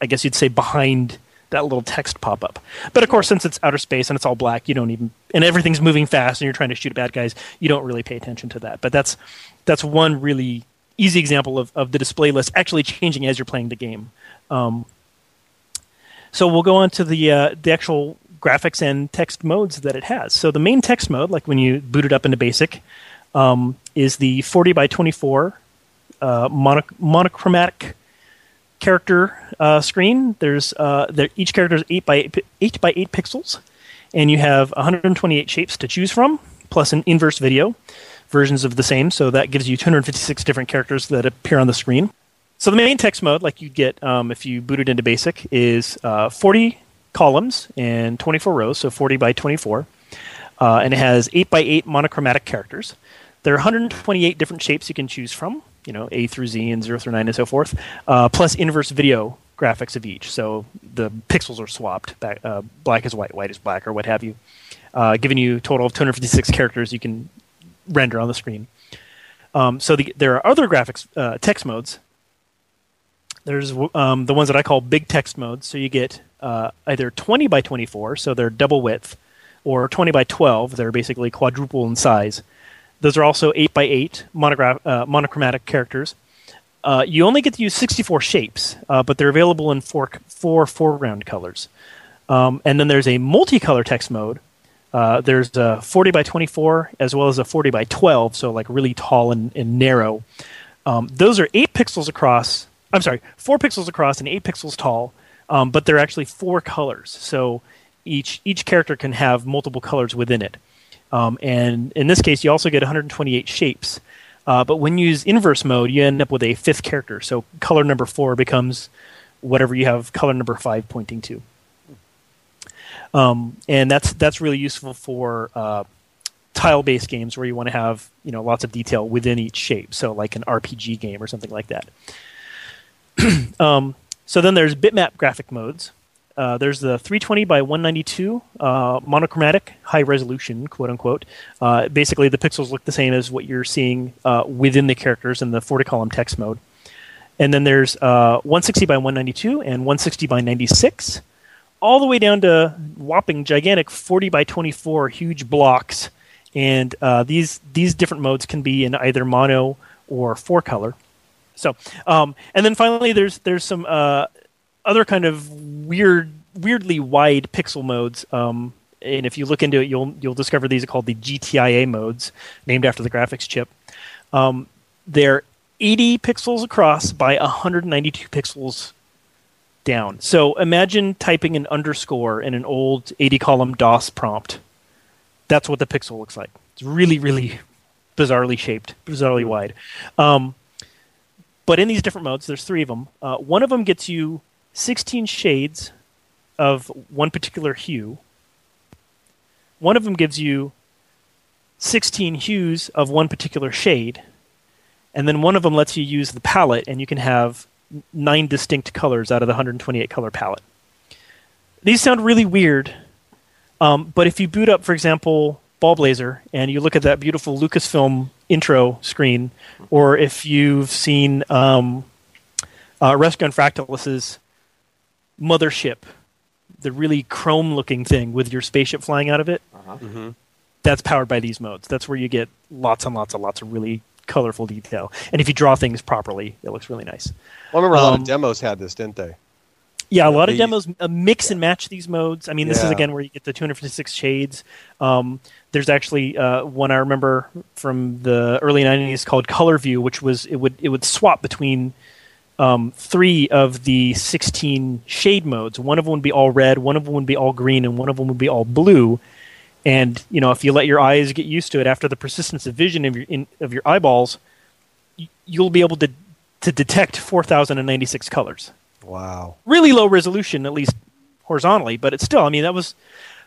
I guess you'd say behind that little text pop up. But of course, since it's outer space and it's all black, you don't even and everything's moving fast and you're trying to shoot bad guys, you don't really pay attention to that. But that's that's one really easy example of, of the display list actually changing as you're playing the game. Um, so we'll go on to the uh, the actual graphics and text modes that it has. So the main text mode, like when you boot it up into BASIC, um, is the 40 by 24 uh, monoch- monochromatic character uh, screen. There's uh, each character is eight by eight, eight by eight pixels, and you have 128 shapes to choose from, plus an inverse video versions of the same. So that gives you 256 different characters that appear on the screen. So the main text mode, like you'd get um, if you boot it into BASIC, is uh, 40 columns and 24 rows, so 40 by 24, uh, and it has 8 by 8 monochromatic characters. There are 128 different shapes you can choose from, you know, A through Z and 0 through 9 and so forth, uh, plus inverse video graphics of each. So the pixels are swapped, back, uh, black is white, white is black, or what have you, uh, giving you a total of 256 characters you can render on the screen. Um, so the, there are other graphics uh, text modes. There's um, the ones that I call big text modes. So you get uh, either 20 by 24, so they're double width, or 20 by 12, they're basically quadruple in size. Those are also 8 by 8 monogra- uh, monochromatic characters. Uh, you only get to use 64 shapes, uh, but they're available in four, four foreground colors. Um, and then there's a multicolor text mode. Uh, there's a 40 by 24 as well as a 40 by 12, so like really tall and, and narrow. Um, those are 8 pixels across. I'm sorry, 4 pixels across and 8 pixels tall, um, but they're actually four colors. So each each character can have multiple colors within it. Um, and in this case, you also get 128 shapes. Uh, but when you use inverse mode, you end up with a fifth character. So color number four becomes whatever you have color number five pointing to. Um, and that's that's really useful for uh, tile-based games where you want to have you know lots of detail within each shape. So like an RPG game or something like that. <clears throat> um, so then there's bitmap graphic modes. Uh, there's the 320 by 192 uh, monochromatic high resolution, quote unquote. Uh, basically, the pixels look the same as what you're seeing uh, within the characters in the 40 column text mode. And then there's uh, 160 by 192 and 160 by 96, all the way down to whopping gigantic 40 by 24 huge blocks. And uh, these these different modes can be in either mono or four color. So, um, and then finally, there's there's some other kind of weird, weirdly wide pixel modes. Um, and if you look into it, you'll you'll discover these are called the GTIA modes, named after the graphics chip. Um, they're 80 pixels across by 192 pixels down. So imagine typing an underscore in an old 80 column DOS prompt. That's what the pixel looks like. It's really, really bizarrely shaped, bizarrely wide. Um, but in these different modes, there's three of them. Uh, one of them gets you 16 shades of one particular hue. One of them gives you 16 hues of one particular shade. And then one of them lets you use the palette, and you can have nine distinct colors out of the 128 color palette. These sound really weird, um, but if you boot up, for example, Ballblazer, and you look at that beautiful Lucasfilm intro screen, or if you've seen um, uh, Rescue on Fractalus's mothership the really chrome looking thing with your spaceship flying out of it. Mm-hmm. That's powered by these modes. That's where you get lots and lots and lots of really colorful detail. And if you draw things properly, it looks really nice. Well, I remember a lot Um, of demos had this, didn't they? Yeah, a lot of They- demos uh, mix and match these modes. I mean, this is again where you get the 256 shades. Um, there's actually uh, one I remember from the early 90s called Color View, which was it would it would swap between um, three of the 16 shade modes. One of them would be all red, one of them would be all green, and one of them would be all blue. And you know, if you let your eyes get used to it, after the persistence of vision of your in, of your eyeballs, y- you'll be able to to detect 4,096 colors Wow. really low resolution, at least horizontally, but it's still. I mean, that was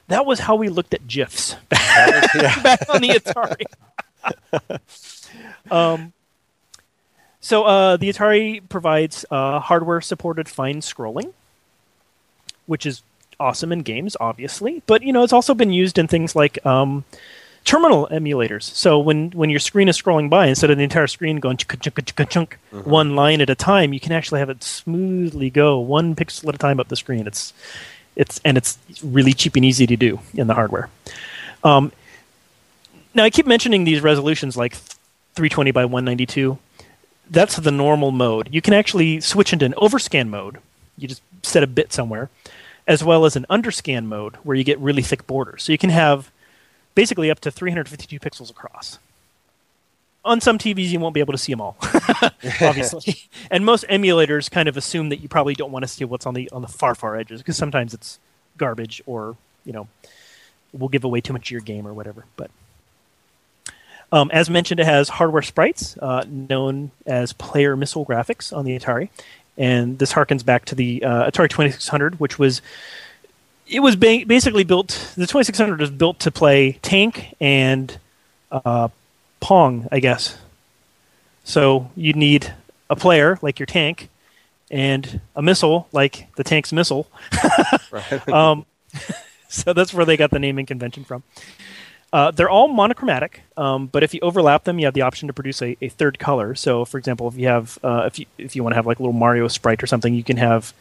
that was how we looked at GIFs back, <laughs> back on the Atari. <laughs> um, so uh, the Atari provides uh, hardware-supported fine scrolling, which is awesome in games, obviously. But you know, it's also been used in things like um, terminal emulators. So when when your screen is scrolling by, instead of the entire screen going chunk chunk chunk chunk one line at a time, you can actually have it smoothly go one pixel at a time up the screen. It's it's and it's really cheap and easy to do in the hardware. Um, now I keep mentioning these resolutions like 320 by 192. That's the normal mode. You can actually switch into an overscan mode. You just set a bit somewhere, as well as an underscan mode where you get really thick borders. So you can have basically up to 352 pixels across. On some TVs, you won't be able to see them all, <laughs> obviously. <laughs> and most emulators kind of assume that you probably don't want to see what's on the on the far far edges because sometimes it's garbage or you know will give away too much of your game or whatever. But um, as mentioned, it has hardware sprites uh, known as player missile graphics on the Atari, and this harkens back to the uh, Atari 2600, which was it was ba- basically built. The 2600 was built to play tank and uh, Pong, I guess. So you'd need a player like your tank and a missile like the tank's missile. <laughs> um, <laughs> so that's where they got the naming convention from. Uh, they're all monochromatic, um, but if you overlap them, you have the option to produce a, a third color. So, for example, if you have uh, if you if you want to have like a little Mario sprite or something, you can have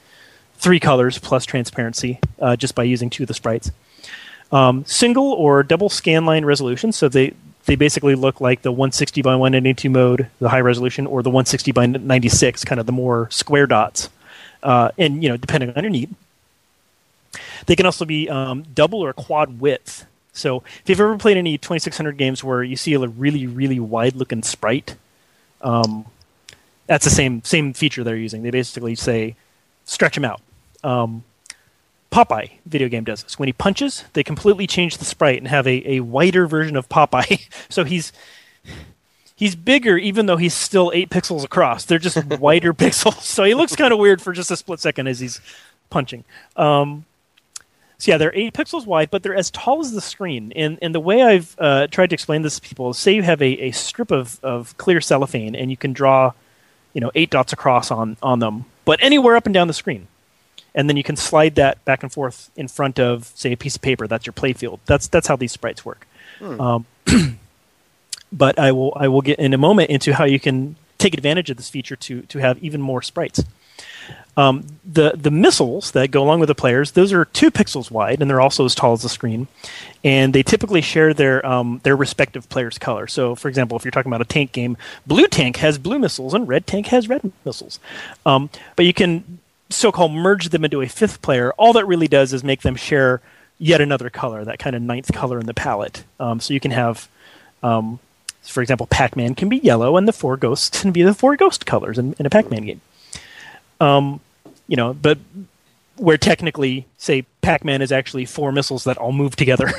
three colors plus transparency uh, just by using two of the sprites. Um, single or double scanline resolution, so they they basically look like the 160 by 192 mode, the high resolution, or the 160 by 96, kind of the more square dots. Uh, and you know, depending on your need, they can also be um, double or quad width. So if you've ever played any 2600 games where you see a really really wide looking sprite, um, that's the same same feature they're using. They basically say stretch them out. Um, Popeye video game does this. When he punches, they completely change the sprite and have a, a wider version of Popeye. <laughs> so he's he's bigger even though he's still eight pixels across. They're just <laughs> wider pixels. So he looks kind of weird for just a split second as he's punching. Um, so yeah, they're eight pixels wide, but they're as tall as the screen. And and the way I've uh, tried to explain this to people is say you have a, a strip of, of clear cellophane and you can draw, you know, eight dots across on, on them, but anywhere up and down the screen and then you can slide that back and forth in front of, say, a piece of paper. That's your playfield. That's that's how these sprites work. Hmm. Um, <clears throat> but I will I will get in a moment into how you can take advantage of this feature to to have even more sprites. Um, the the missiles that go along with the players, those are two pixels wide, and they're also as tall as the screen, and they typically share their um, their respective player's color. So, for example, if you're talking about a tank game, blue tank has blue missiles and red tank has red missiles. Um, but you can so-called merge them into a fifth player. All that really does is make them share yet another color, that kind of ninth color in the palette. Um, so you can have, um, for example, Pac-Man can be yellow, and the four ghosts can be the four ghost colors in, in a Pac-Man game. Um, you know, but where technically, say, Pac-Man is actually four missiles that all move together.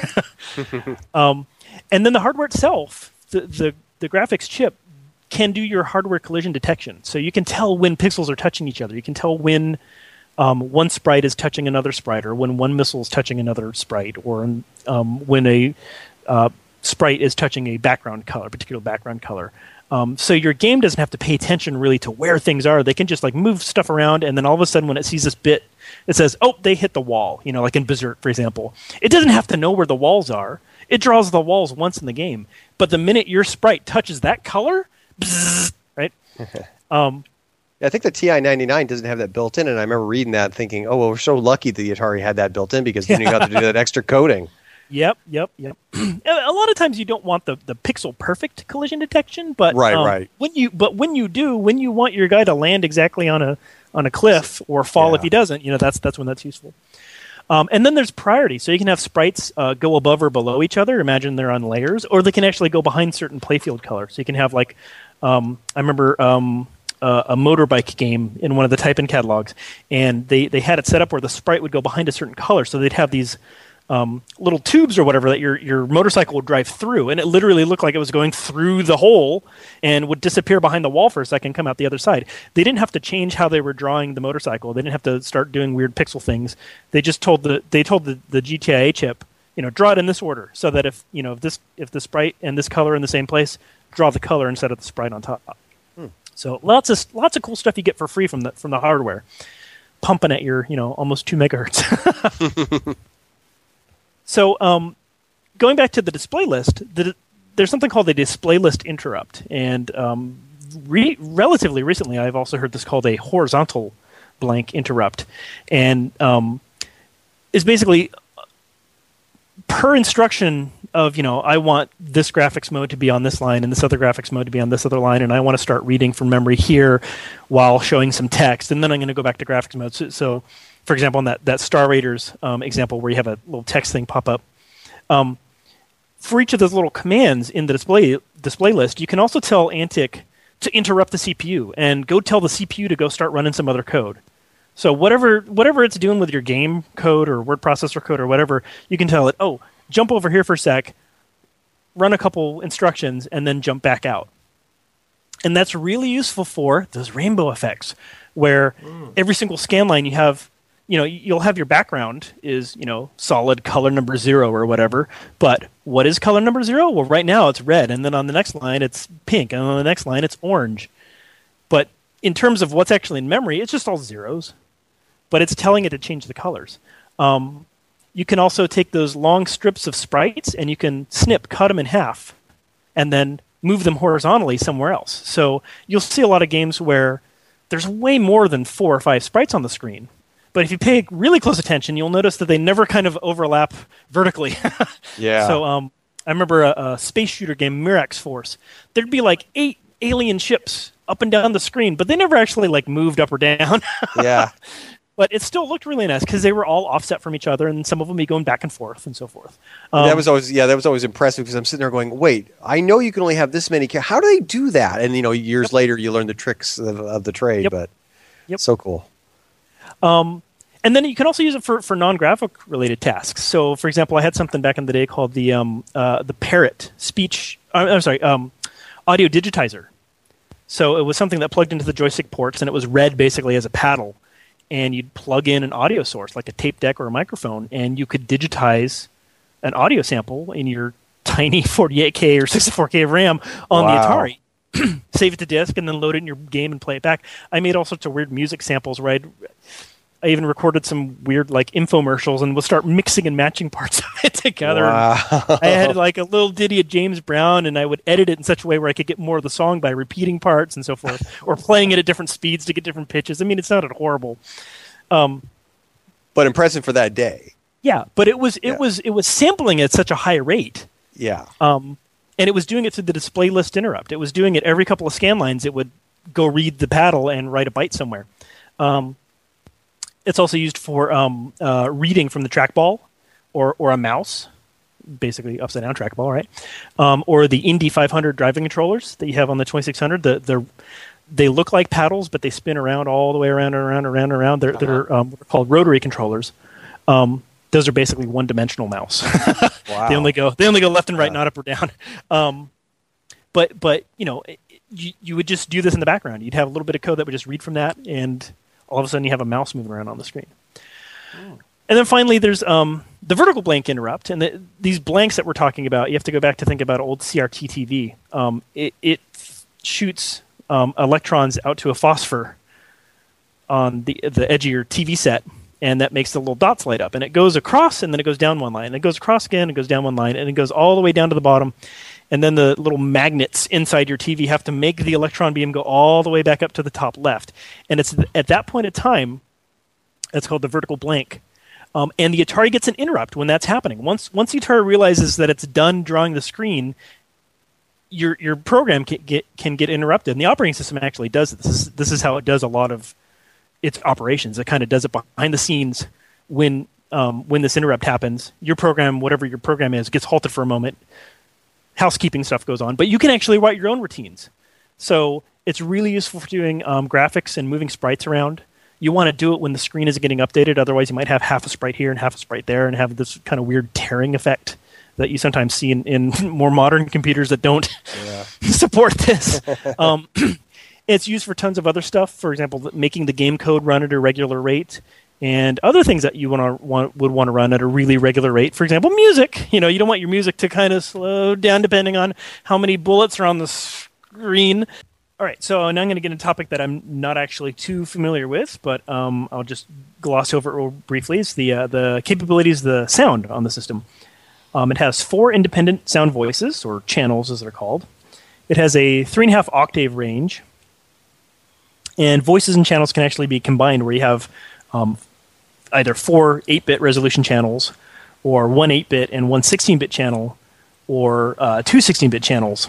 <laughs> um, and then the hardware itself, the, the the graphics chip can do your hardware collision detection. So you can tell when pixels are touching each other. You can tell when um, one sprite is touching another sprite, or when one missile is touching another sprite, or um, when a uh, sprite is touching a background color, particular background color. Um, so your game doesn't have to pay attention really to where things are. They can just like move stuff around, and then all of a sudden, when it sees this bit, it says, "Oh, they hit the wall." You know, like in Berserk, for example. It doesn't have to know where the walls are. It draws the walls once in the game, but the minute your sprite touches that color, bzzz, right? <laughs> um, I think the TI 99 doesn't have that built in, and I remember reading that thinking, oh, well, we're so lucky that the Atari had that built in because then you got to do <laughs> that extra coding. Yep, yep, yep. <clears throat> a lot of times you don't want the, the pixel perfect collision detection, but Right, um, right. When you but when you do, when you want your guy to land exactly on a on a cliff or fall if he doesn't, you know that's that's when that's useful. Um, and then there's priority, so you can have sprites uh, go above or below each other. Imagine they're on layers, or they can actually go behind certain playfield colors. So you can have like, um, I remember um, uh, a motorbike game in one of the type-in catalogs, and they they had it set up where the sprite would go behind a certain color, so they'd have these um, little tubes or whatever that your your motorcycle would drive through, and it literally looked like it was going through the hole and would disappear behind the wall for a second, come out the other side. They didn't have to change how they were drawing the motorcycle. They didn't have to start doing weird pixel things. They just told the they told the, the GTIA chip, you know, draw it in this order, so that if you know if this if the sprite and this color are in the same place, draw the color instead of the sprite on top. So lots of lots of cool stuff you get for free from the from the hardware, pumping at your you know almost two megahertz. <laughs> <laughs> so um, going back to the display list, the, there's something called a display list interrupt, and um, re- relatively recently I've also heard this called a horizontal blank interrupt, and um, is basically per instruction of you know I want this graphics mode to be on this line and this other graphics mode to be on this other line, and I want to start reading from memory here while showing some text, and then I'm going to go back to graphics mode. So, so for example, in that that Star Raiders um, example where you have a little text thing pop up. Um, for each of those little commands in the display display list, you can also tell Antic to interrupt the CPU and go tell the CPU to go start running some other code. So whatever whatever it's doing with your game code or word processor code or whatever, you can tell it, oh, jump over here for a sec, run a couple instructions, and then jump back out. And that's really useful for those rainbow effects, where every single scan line you have, you know, you'll have your background is, you know, solid color number zero or whatever. But what is color number zero? Well, right now it's red, and then on the next line it's pink, and on the next line it's orange. But in terms of what's actually in memory, it's just all zeros. But it's telling it to change the colors. Um, you can also take those long strips of sprites and you can snip, cut them in half, and then move them horizontally somewhere else. So you'll see a lot of games where there's way more than four or five sprites on the screen. But if you pay really close attention, you'll notice that they never kind of overlap vertically. <laughs> Yeah. So um, I remember a, a space shooter game, Mirax Force. There'd be like eight alien ships up and down the screen, but they never actually like moved up or down. <laughs> yeah. but it still looked really nice because they were all offset from each other, and some of them be going back and forth and so forth. that Um, was always yeah, that was always impressive because I'm sitting there going, wait, I know you can only have this many. Ca- How do they do that? And you know, years later, you learn the tricks of, of the trade. Yep. But Yep. so cool. Um, and then you can also use it for, for non-graphic related tasks. So, for example, I had something back in the day called the um, uh, the Parrot speech. Uh, I'm sorry, um, audio digitizer. So it was something that plugged into the joystick ports, and it was read basically as a paddle. And you'd plug in an audio source, like a tape deck or a microphone, and you could digitize an audio sample in your <laughs> tiny 48k or 64k of RAM on Wow. the Atari. <clears throat> Save it to disk, and then load it in your game and play it back. I made all sorts of weird music samples where I'd I even recorded some weird like infomercials and we'll start mixing and matching parts of it <laughs> together. Wow. I had like a little ditty of James Brown and I would edit it in such a way where I could get more of the song by repeating parts and so forth, <laughs> or playing it at different speeds to get different pitches. I mean, it sounded horrible. Um, But impressive for that day. yeah, but it was it was it was sampling at such a high rate. Yeah. Um, and it was doing it through the display list interrupt. It was doing it every couple of scan lines. It would go read the paddle and write a byte somewhere. Um, it's also used for um, uh, reading from the trackball or or a mouse, basically upside down trackball, right? Um, or the Indy 500 driving controllers that you have on the 2600. The the they look like paddles, but they spin around all the way around and around and around and around. They're they're um, what are called rotary controllers. Um, those are basically one-dimensional mouse. <laughs> Wow. they only go they only go left and right, not up or down. Um, but but you know it- you, you would just do this in the background. You'd have a little bit of code that would just read from that, and all of a sudden you have a mouse moving around on the screen. And then finally, there's um, the vertical blank interrupt, and the, these blanks that we're talking about. You have to go back to think about old CRT TV. Um, it, it shoots um, electrons out to a phosphor on the the edge of your TV set, and that makes the little dots light up. And it goes across, and then it goes down one line. And it goes across again, it goes down one line, and it goes all the way down to the bottom. And then the little magnets inside your TV have to make the electron beam go all the way back up to the top left. And it's at that point in time, it's called the vertical blank. Um, and the Atari gets an interrupt when that's happening. Once once the Atari realizes that it's done drawing the screen, your your program can get can get interrupted. And the operating system actually does it. This is this is how it does a lot of its operations. It kind of does it behind the scenes when um, when this interrupt happens. Your program, whatever your program is, gets halted for a moment. Housekeeping stuff goes on, but you can actually write your own routines. So it's really useful for doing um, graphics and moving sprites around you want to do it when the screen isn't getting updated. Otherwise, you might have half a sprite here and half a sprite there, and have this kind of weird tearing effect that you sometimes see in, in <laughs> more modern computers that don't yeah. <laughs> support this. <laughs> um, <clears throat> it's used for tons of other stuff. For example, making the game code run at a regular rate, and other things that you want to want, would want to run at a really regular rate. For example, music. <laughs> You know, you don't want your music to kind of slow down depending on how many bullets are on the screen. All right, so now I'm going to get into a topic that I'm not actually too familiar with, but um, I'll just gloss over it real briefly. It's the uh, the capabilities the sound on the system. Um, it has four independent sound voices, or channels as they're called. It has a three and a half octave range, and voices and channels can actually be combined, where you have um, either four 8-bit resolution channels, or one 8-bit and one 16-bit channel, or uh, two 16-bit channels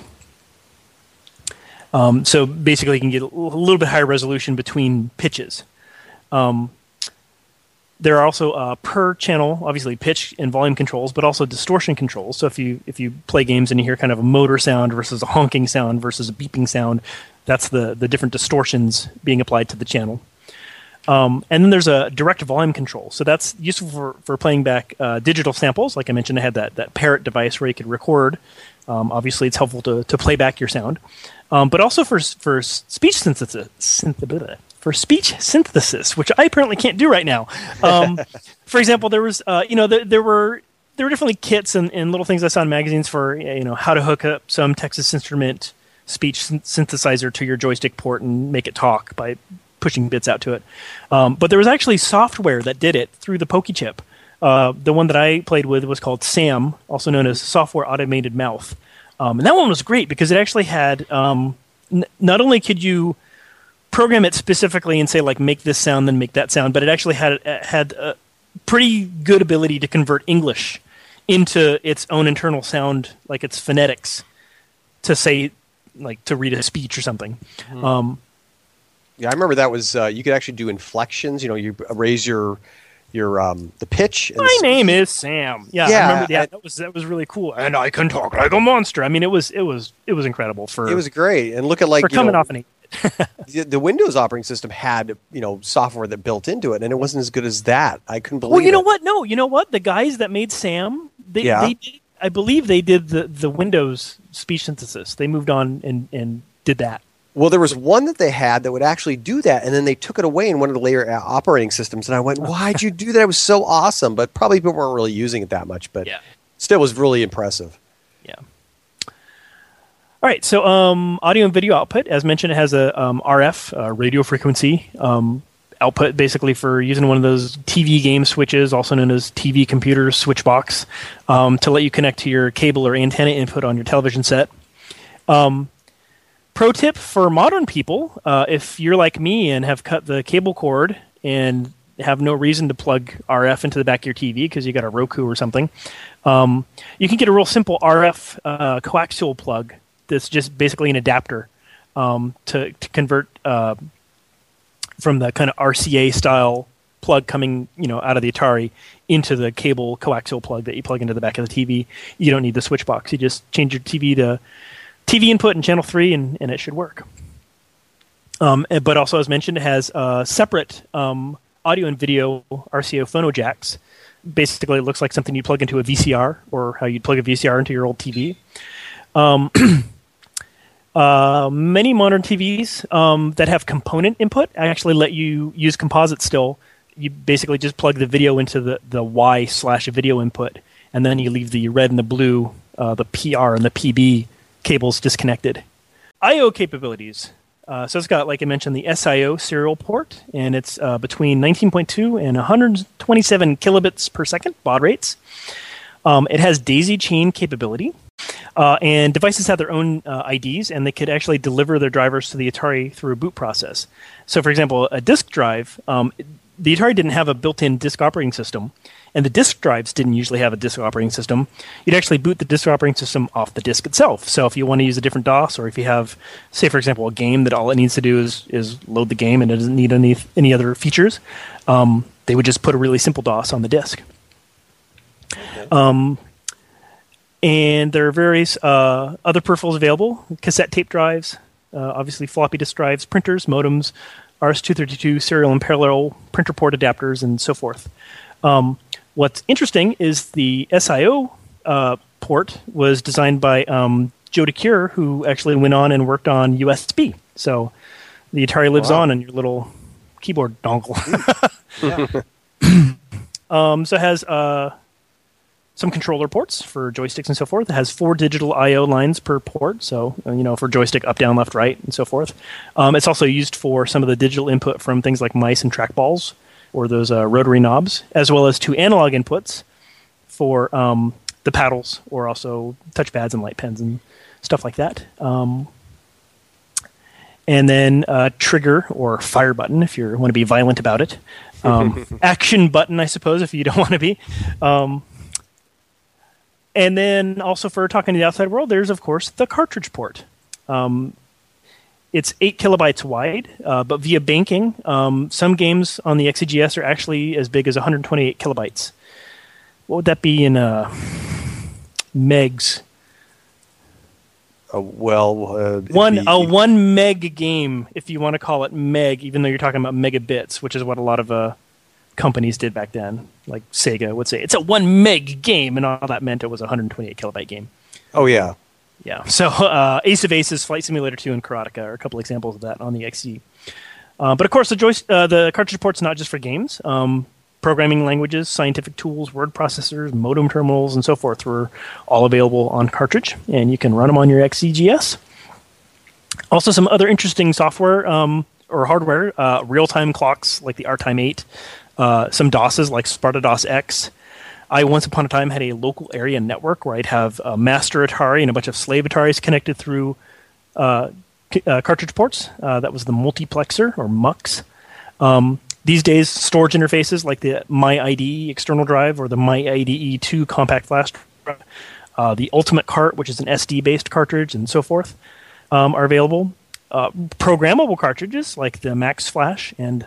um, so basically, you can get a little bit higher resolution between pitches. Um, there are also uh, per channel, obviously pitch and volume controls, but also distortion controls. So if you if you play games and you hear kind of a motor sound versus a honking sound versus a beeping sound, that's the the different distortions being applied to the channel. Um, and then there's a direct volume control. So that's useful for, for playing back uh, digital samples. Like I mentioned, I had that, that parrot device where you could record. Um, obviously, it's helpful to, to play back your sound um, but also for for speech synthesis. For speech synthesis, which I apparently can't do right now. Um, <laughs> for example, there was, uh, you know, there, there, were there were definitely kits and, and little things I saw in magazines for, you know, how to hook up some Texas Instrument speech synthesizer to your joystick port and make it talk by pushing bits out to it. Um, but there was actually software that did it through the Pokey chip. Uh, the one that I played with was called SAM, also known as Software Automated Mouth. Um, and that one was great because it actually had um, n- not only could you program it specifically and say like make this sound then make that sound, but it actually had uh, had a pretty good ability to convert English into its own internal sound, like its phonetics, to say like to read a speech or something. Mm-hmm. Um, yeah, I remember that was uh, you could actually do inflections. You know, you raise your your um the pitch. My the name is Sam. Yeah, yeah, I remember, yeah, that was that was really cool, and I can talk like a monster. I mean, it was it was it was incredible for. It was great, and look at like for coming know, off an eight. the, the, Windows operating system had you know software that built into it, and it wasn't as good as that. I couldn't believe. It. Well, you know it. what? No, you know what? The guys that made Sam, they, yeah. they did, I believe they did the the Windows speech synthesis. They moved on and and did that. Well, there was one that they had that would actually do that, and then they took it away in one of the later operating systems. And I went, "Why'd you do that? It was so awesome!" But probably people weren't really using it that much. But yeah. still, was really impressive. Yeah. All right. So, um, audio and video output, as mentioned, it has a um, RF uh, radio frequency um, output, basically for using one of those TV game switches, also known as TV computer switch box, um, to let you connect to your cable or antenna input on your television set. Um, pro tip for modern people uh, if you're like me and have cut the cable cord and have no reason to plug RF into the back of your TV because you got a Roku or something, um, you can get a real simple RF uh, coaxial plug that's just basically an adapter um, to, to convert uh, from the kind of RCA style plug coming you know out of the Atari into the cable coaxial plug that you plug into the back of the TV. You don't need the switch box. You just change your TV to TV input in channel 3, and, and it should work. Um, eh, but also, as mentioned, it has uh, separate um, audio and video RCA phono jacks. Basically, it looks like something you plug into a VCR or how you'd plug a VCR into your old TV. Um, <clears throat> uh, many modern TVs um, that have component input actually let you use composite still. You basically just plug the video into the, the Y slash video input, and then you leave the red and the blue, uh, the PR and the PB cables disconnected. I/O capabilities. Uh, so it's got, like I mentioned, the SIO serial port, and it's uh, between 19.2 and 127 kilobits per second baud rates. Um, it has daisy chain capability. Uh, and devices have their own uh, IDs, and they could actually deliver their drivers to the Atari through a boot process. So, for example, a disk drive, um, the Atari didn't have a built-in disk operating system, and the disk drives didn't usually have a disk operating system. You'd actually boot the disk operating system off the disk itself. So, if you want to use a different DOS, or if you have, say, for example, a game that all it needs to do is is load the game and it doesn't need any any other features, um, they would just put a really simple DOS on the disk. Um, and there are various uh, other peripherals available cassette tape drives, uh, obviously floppy disk drives, printers, modems, RS-232 serial and parallel printer port adapters, and so forth. Um, what's interesting is the SIO uh, port was designed by um, Joe Decuir, who actually went on and worked on USB. So the Atari lives Wow. on in your little keyboard dongle. <laughs> Um, so it has uh, some controller ports for joysticks and so forth. It has four digital I/O lines per port, so uh, you know for joystick up, down, left, right, and so forth. Um, it's also used for some of the digital input from things like mice and trackballs or those uh, rotary knobs, as well as two analog inputs for um, the paddles or also touchpads and light pens and stuff like that. Um, and then uh, trigger or fire button if you want to be violent about it. Um, <laughs> action button, I suppose, if you don't want to be. Um, and then also for talking to the outside world, there's of course the cartridge port. Um, it's eight kilobytes wide, uh, but via banking, um, some games on the XEGS are actually as big as 128 kilobytes. What would that be in uh, megs? Uh, well, uh, one be- a one meg game, if you want to call it meg, even though you're talking about megabits, which is what a lot of uh, companies did back then. Like Sega would say, it's a one meg game, and all that meant it was a 128 kilobyte game. Oh yeah. Yeah. So uh, Ace of Aces, Flight Simulator 2, and Karateka are a couple examples of that on the XE. Uh, but of course, the, uh, the cartridge port's not just for games. Um, programming languages, scientific tools, word processors, modem terminals, and so forth were all available on cartridge, and you can run them on your XEGS. Also, some other interesting software um, or hardware, uh, real-time clocks like the RTime 8, uh, some DOSes like Sparta DOS X. I once upon a time had a local area network where I'd have a master Atari and a bunch of slave Ataris connected through uh, c- uh, cartridge ports. Uh, that was the multiplexer or MUX. Um, these days, storage interfaces like the MyIDE external drive or the MyIDE 2 compact flash drive, uh, the Ultimate Cart, which is an SD based cartridge, and so forth, um, are available. Uh, programmable cartridges like the Max Flash and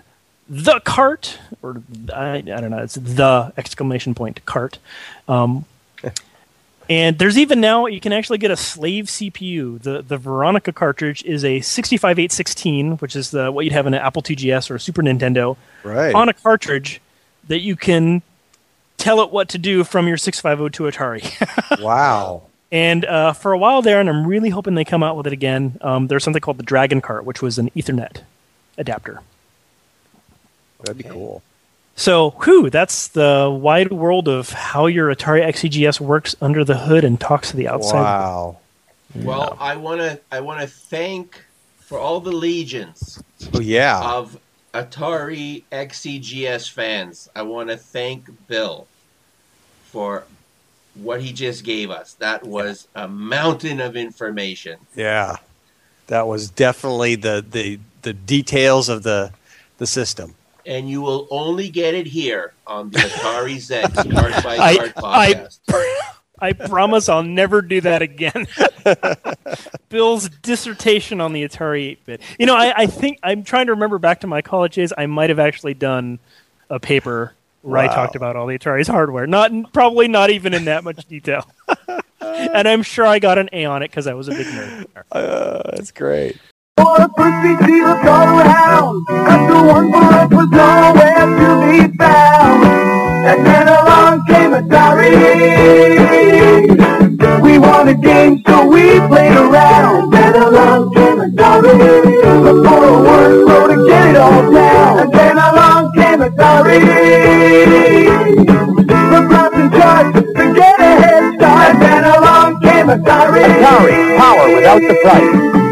the cart, or I, I don't know, it's the exclamation point cart. Um, <laughs> and there's even now you can actually get a slave CPU. The the Veronica cartridge is a 65816, which is the what you'd have in an Apple IIgs or a Super Nintendo, Right. on a cartridge that you can tell it what to do from your 6502 Atari. <laughs> wow. And uh, for a while there, and I'm really hoping they come out with it again. Um, there's something called the Dragon Cart, which was an Ethernet adapter. That'd be cool. So, whew, that's the wide world of how your Atari XEGS works under the hood and talks to the outside. Wow. Well, I want to I want to thank for all the legions Oh yeah. of Atari XEGS fans. I want to thank Bill for what he just gave us. That was a mountain of information. Yeah. That was definitely the the the details of the the system. And you will only get it here on the Atari Zex Card <laughs> by I, Card I, podcast. I promise I'll never do that again. <laughs> Bill's dissertation on the Atari 8 bit. You know, I, I think I'm trying to remember back to my college days. I might have actually done a paper where I talked about all the Atari's hardware. Not probably not even in that much detail. <laughs> and I'm sure I got an A on it because I was a big nerd. Uh, that's great. For the first we looked all around, but the one for us was nowhere to be found. And then along came Atari. We wanted games, so we played around. Then along came Atari. The 401 so to get it all down. And then along came Atari. The props and charts to get a head start. And then along came Atari. Atari, power without the price.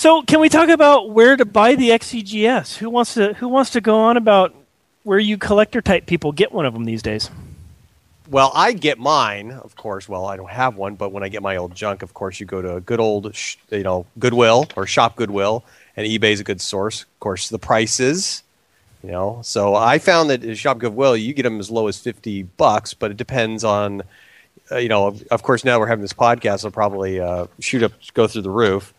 So, can we talk about where to buy the XEGS? Who wants to Who wants to go on about where you collector type people get one of them these days? Well, I get mine, of course. Well, I don't have one, but when I get my old junk, of course, you go to a good old, sh- you know, Goodwill or Shop Goodwill, and eBay is a good source. Of course, the prices, you know. So I found that at Shop Goodwill, you get them as low as fifty bucks, but it depends on, uh, you know. Of, of course, now we're having this podcast, I'll probably uh, shoot up, go through the roof.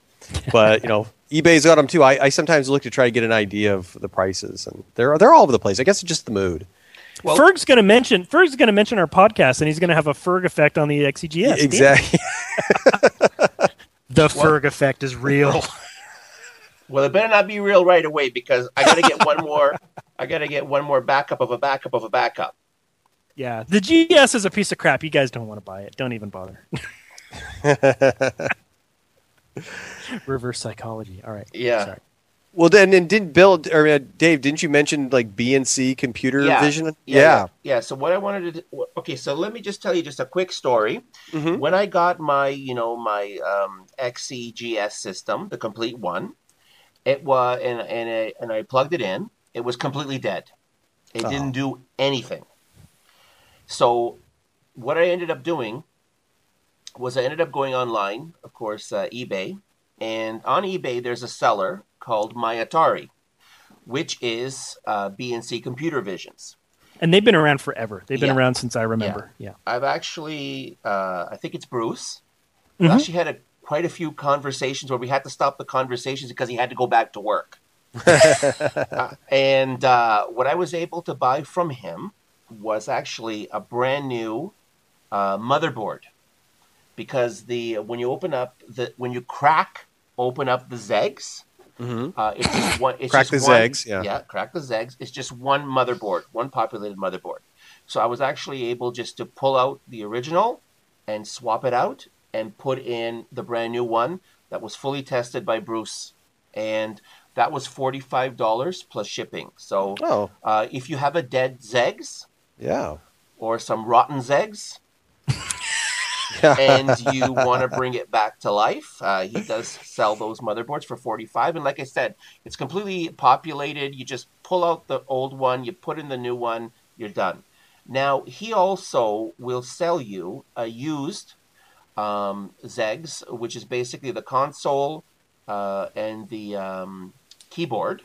But you know, eBay's got them too. I, I sometimes look to try to get an idea of the prices, and they're they're all over the place. I guess it's just the mood. Ferg's going to mention Ferg's going to mention our podcast, and he's going to have a Ferg effect on the XEGS. Exactly. <laughs> the Ferg effect is real. Well, it better not be real right away because I got to get one more. I got to get one more backup of a backup of a backup. yeah, the GS is a piece of crap. You guys don't want to buy it. Don't even bother. <laughs> <laughs> Reverse psychology. All right. Yeah. Sorry. Well, then, and didn't Bill or uh, Dave? Didn't you mention like B & C computer yeah. vision? Yeah, Yeah. yeah. Yeah, So what I wanted to do, okay, so let me just tell you just a quick story. Mhm. When I got my, you know, my um, XEGS system, the complete one, it was and and I, and I plugged it in. It was completely dead. It Oh. didn't do anything. So what I ended up doing was I ended up going online, of course, uh, eBay, and on eBay there's a seller called My Atari, which is uh, B & C ComputerVisions. And they've been around forever. They've been Yeah. around since I remember. Yeah. I've actually, uh, I think it's Bruce. Mhm. actually had a, quite a few conversations where we had to stop the conversations because he had to go back to work. <laughs> Uh, and uh, what I was able to buy from him was actually a brand new uh, motherboard because the when you open up the when you crack open up the Zegs, Mhm. uh, it's just one. It's Crack just the one- Zegs, yeah. yeah, crack the Zegs. It's just one motherboard, one populated motherboard. So I was actually able just to pull out the original and swap it out and put in the brand new one that was fully tested by Bruce, and that was forty five dollars plus shipping. So Oh. uh, if you have a dead Zegs Yeah. or some rotten Zegs, and you <laughs> want to bring it back to life, uh, he does sell those motherboards for 45 And like I said, it's completely populated. You just pull out the old one, you put in the new one, you're done. Now, he also will sell you a used um, Zegs, which is basically the console uh, and the um, keyboard.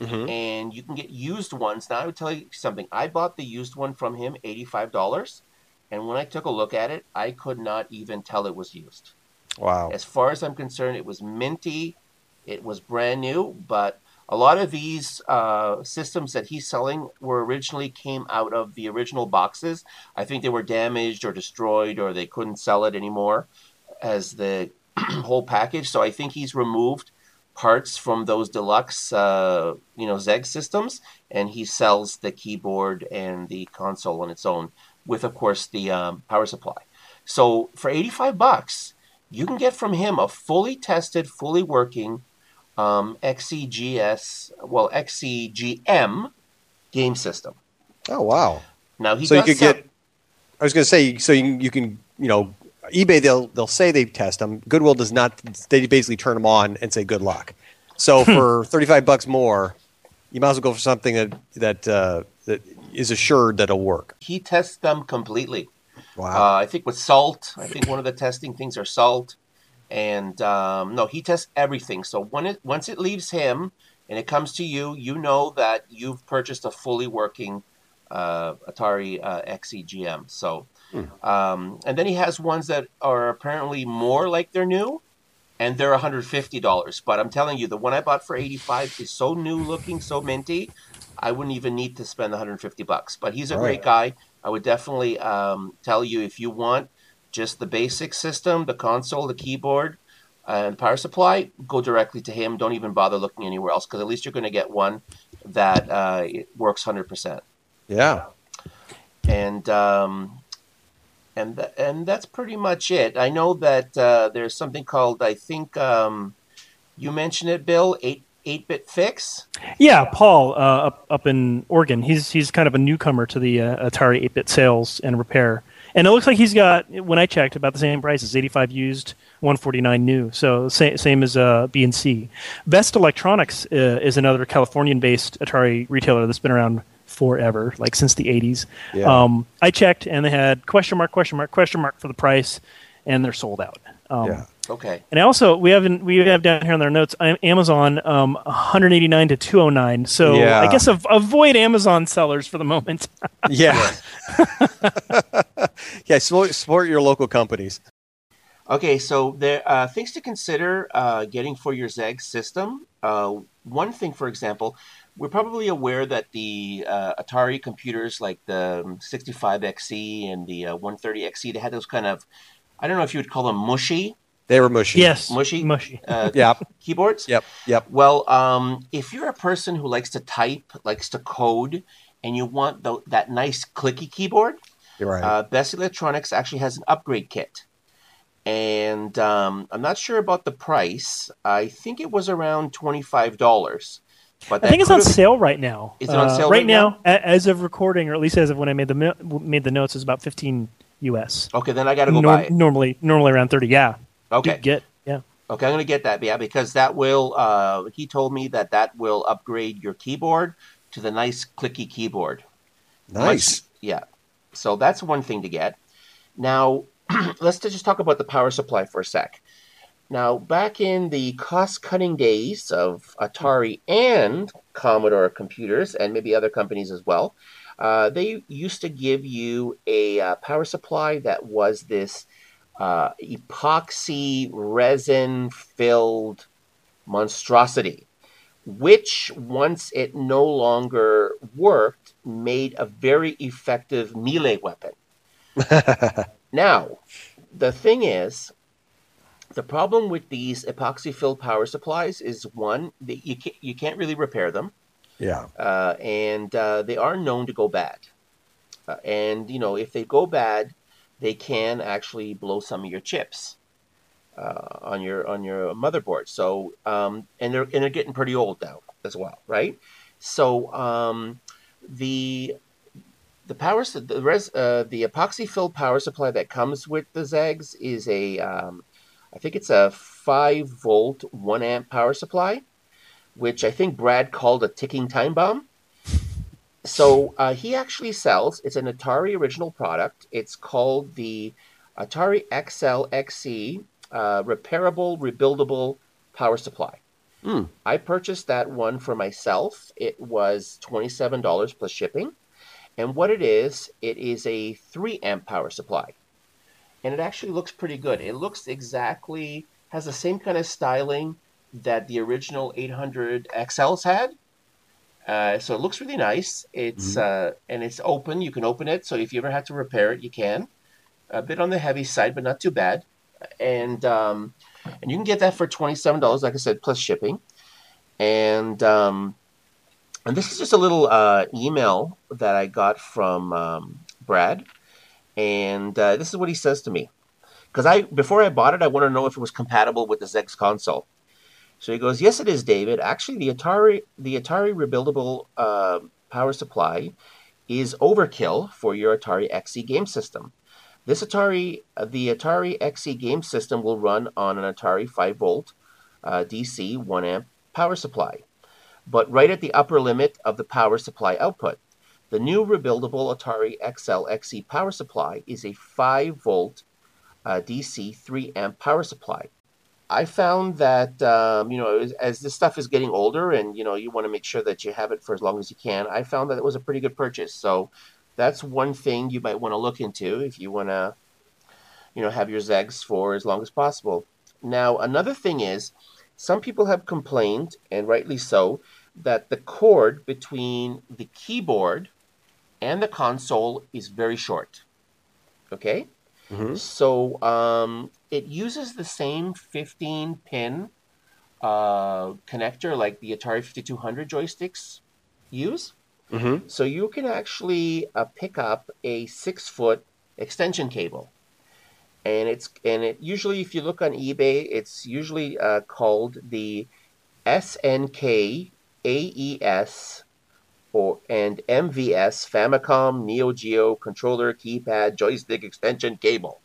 Mhm. And you can get used ones. Now, I would tell you something. I bought the used one from him, $85. And when I took a look at it, I could not even tell it was used. Wow. As far as I'm concerned, it was minty, it was brand new, but a lot of these uh, systems that he's selling were originally came out of the original boxes. I think they were damaged or destroyed or they couldn't sell it anymore as the <clears throat> whole package. So I think he's removed parts from those deluxe, uh, you know, Zeg systems, and he sells the keyboard and the console on its own, with of course the um, power supply. So for eighty-five bucks, you can get from him a fully tested, fully working um, XEGS, well XEGM game system. Oh wow. Now he so you could sell- get. I was going to say, so you can, you can, you know, eBay they'll they'll say they test them. Goodwill does not. They basically turn them on and say good luck. So <laughs> for thirty five bucks more, you might as well go for something that that uh, that is assured that it'll work. he tests them completely. Wow. Uh, I think with salt. I think one of the testing things are salt, and um, no, he tests everything. So when it once it leaves him and it comes to you, you know that you've purchased a fully working uh, Atari uh, XEGM. So, um, and then he has ones that are apparently more like they're new, and they're one hundred fifty dollars. But I'm telling you, the one I bought for eighty five is so new looking, so minty. I wouldn't even need to spend 150 bucks. But he's a great guy. I would definitely um, tell you if you want just the basic system, the console, the keyboard, and power supply, go directly to him. Don't even bother looking anywhere else because at least you're going to get one that uh, it works 100%. Yeah. And um, and th- and that's pretty much it. I know that uh, there's something called I think um, you mentioned it, Bill, eight eight bit fix. Yeah, Paul uh, up up in Oregon. He's he's kind of a newcomer to the uh, Atari 8-bit sales and repair. And it looks like he's got when I checked about the same prices: 85 used, 149 new. So same same as uh, B and C. Best Electronics uh, is another Californian-based Atari retailer that's been around forever, like since the 80s. Yeah. Um, I checked and they had question mark, question mark, question mark for the price, and they're sold out. Um, Yeah. Okay. And also, we haven't we have down here in their notes Amazon um, 189 to 209. So Yeah. I guess av- avoid Amazon sellers for the moment. <laughs> Yeah. <laughs> yeah. Support, support your local companies. Okay, so there uh, things to consider uh, getting for your ZEG system. Uh, one thing, for example, we're probably aware that the uh, Atari computers, like the um, 65XE and the uh, 130XE, they had those kind of, I don't know if you would call them mushy. They were mushy. Yes, mushy, mushy. Uh, <laughs> Yep. keyboards. Yep. Yep. Well, um, if you're a person who likes to type, likes to code, and you want the, that nice clicky keyboard, You're right. uh, Best Electronics actually has an upgrade kit. And um, I'm not sure about the price. I think it was around $25. But I think it's on could've- sale right now. Is it on Uh, sale right right now? a- As of recording, or at least as of when I made the mi- made the notes, is about 15 US. Okay, then I got to go Nor- buy it. Normally, normally around 30. Yeah. Okay. Do get yeah. Okay, I'm going to get that, yeah, because that will. Uh, he told me that that will upgrade your keyboard to the nice clicky keyboard. Nice. Much- yeah. So that's one thing to get. Now, <clears throat> let's just talk about the power supply for a sec. Now, back in the cost cutting days of Atari and Commodore computers, and maybe other companies as well, uh, they used to give you a uh, power supply that was this uh, epoxy resin filled monstrosity, which, once it no longer worked, made a very effective melee weapon. <laughs> Now, the thing is, the problem with these epoxy filled power supplies is one, that you can't, you can't really repair them, Yeah. uh, and uh, they are known to go bad. Uh, and you know, if they go bad, they can actually blow some of your chips uh, on your on your motherboard. So, um, and they're and they're getting pretty old now as well, right? So, um, the the power the res, uh, the epoxy filled power supply that comes with the Zags is a um, I think it's a five volt one amp power supply, which I think Brad called a ticking time bomb. So uh, he actually sells. It's an Atari original product. It's called the Atari XL XE uh, repairable, rebuildable power supply. Hmm. I purchased that one for myself. It was twenty-seven dollars plus shipping. And what it is, it is a three amp power supply, and it actually looks pretty good. It looks exactly has the same kind of styling that the original 800 XLs had. Uh, so it looks really nice. It's uh, and it's open. You can open it. So if you ever have to repair it, you can. A bit on the heavy side, but not too bad. And um, and you can get that for twenty seven dollars, like I said, plus shipping. And um, and this is just a little uh, email that I got from um, Brad, and uh, this is what he says to me. Because I before I bought it, I wanted to know if it was compatible with the Zex console. So he goes, "Yes, it is, David. Actually, the Atari the Atari rebuildable uh, power supply is overkill for your Atari XE game system. This Atari the Atari XE game system will run on an Atari 5 volt uh, DC 1 amp power supply, but right at the upper limit of the power supply output. The new rebuildable Atari XL XE power supply is a 5 volt uh, DC 3 amp power supply. I found that um, you know as, as this stuff is getting older, and you know you want to make sure that you have it for as long as you can. I found that it was a pretty good purchase. So that's one thing you might want to look into if you want to, you know, have your Zegs for as long as possible. Now another thing is, some people have complained, and rightly so, that the cord between the keyboard and the console is very short. Okay. So um, it uses the same 15 pin uh, connector like the Atari 5200 joysticks use. Mm-hmm. So you can actually uh, pick up a six foot extension cable. And it's and it usually, if you look on eBay, it's usually uh, called the SNK AES or and MVS Famicom Neo Geo controller keypad joystick extension cable.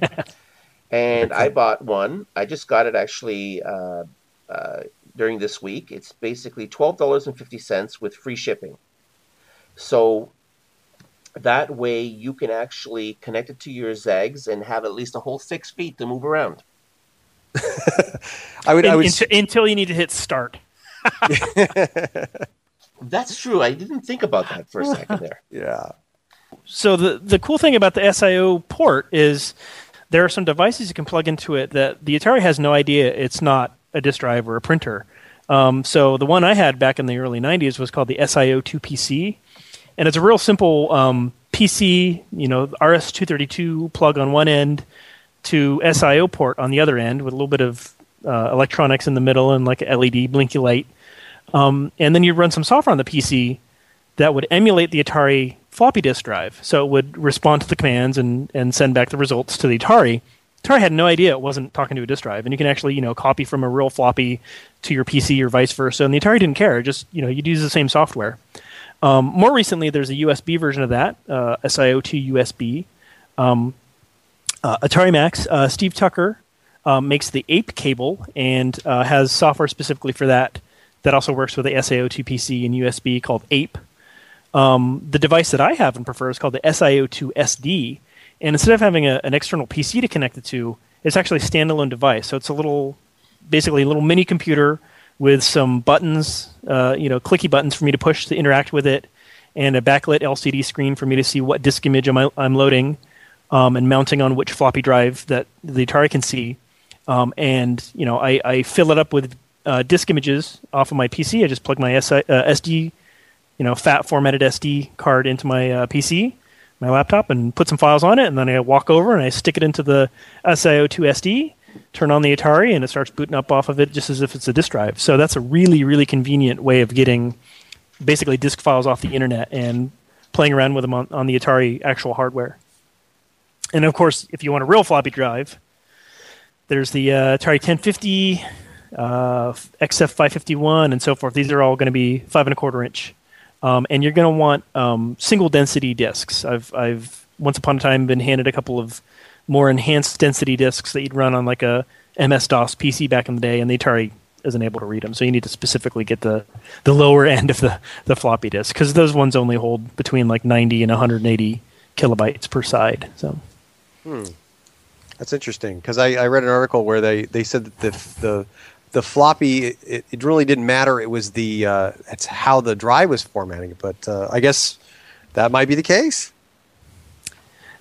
<laughs> and I bought one. I just got it actually uh, uh, during this week. It's basically twelve dollars and fifty cents with free shipping. So that way you can actually connect it to your Zegs and have at least a whole six feet to move around. <laughs> I would. I would. until, until you need to hit start. <laughs> That's true. I didn't think about that for a second there. <laughs> yeah. So the the cool thing about the SIO port is there are some devices you can plug into it that the Atari has no idea it's not a disk drive or a printer. Um, so the one I had back in the early '90s was called the SIO2 PC, and it's a real simple um, PC, you know, RS-232 plug on one end to SIO port on the other end with a little bit of uh, electronics in the middle and like a LED blinky light. Um, and then you'd run some software on the PC that would emulate the Atari floppy disk drive. So it would respond to the commands and, and send back the results to the Atari. Atari had no idea it wasn't talking to a disk drive, and you can actually you know copy from a real floppy to your PC or vice versa. And the Atari didn't care; just you know you'd use the same software. Um, more recently, there's a USB version of that, uh, SIO2 USB. Um, uh, Atari Max, uh, Steve Tucker um, makes the APE cable and uh, has software specifically for that. That also works with the SIO2 PC and USB called APE. Um, the device that I have and prefer is called the SIO2 SD, and instead of having a, an external PC to connect it to, it's actually a standalone device. So it's a little, basically a little mini computer with some buttons, uh, you know, clicky buttons for me to push to interact with it, and a backlit LCD screen for me to see what disk image am I, I'm loading, um, and mounting on which floppy drive that the Atari can see. Um, and you know, I, I fill it up with uh, disk images off of my PC. I just plug my SI, uh, SD, you know, fat formatted SD card into my uh, PC, my laptop, and put some files on it. And then I walk over and I stick it into the SIO2 SD, turn on the Atari, and it starts booting up off of it just as if it's a disk drive. So that's a really, really convenient way of getting basically disk files off the internet and playing around with them on, on the Atari actual hardware. And of course, if you want a real floppy drive, there's the uh, Atari 1050, uh, XF551, and so forth. These are all going to be five and a quarter inch, um, and you're going to want um, single density discs. I've I've once upon a time been handed a couple of more enhanced density discs that you'd run on like a MS DOS PC back in the day, and the Atari isn't able to read them. So you need to specifically get the the lower <laughs> end of the the floppy disk because those ones only hold between like 90 and 180 kilobytes per side. So. Hmm. That's interesting because I, I read an article where they, they said that the the the floppy it, it really didn't matter. It was the uh, it's how the drive was formatting it. But uh, I guess that might be the case.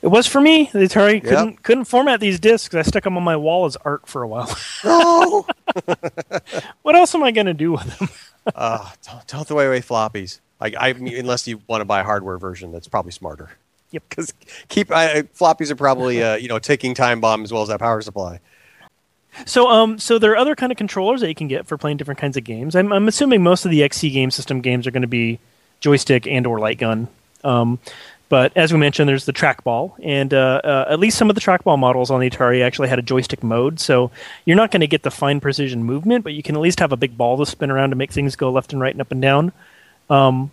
It was for me. The Atari Yep. couldn't couldn't format these discs. I stuck them on my wall as art for a while. <laughs> No. <laughs> what else am I going to do with them? <laughs> uh, don't, don't throw away floppies. I, I mean, unless you want to buy a hardware version, that's probably smarter. Yep. Because keep I, floppies are probably uh, you know ticking time bomb as well as that power supply. So, um, so there are other kind of controllers that you can get for playing different kinds of games. I'm, I'm assuming most of the XE game system games are going to be joystick and or light gun. Um, but as we mentioned, there's the trackball, and uh, uh, at least some of the trackball models on the Atari actually had a joystick mode. So you're not going to get the fine precision movement, but you can at least have a big ball to spin around to make things go left and right and up and down. Um,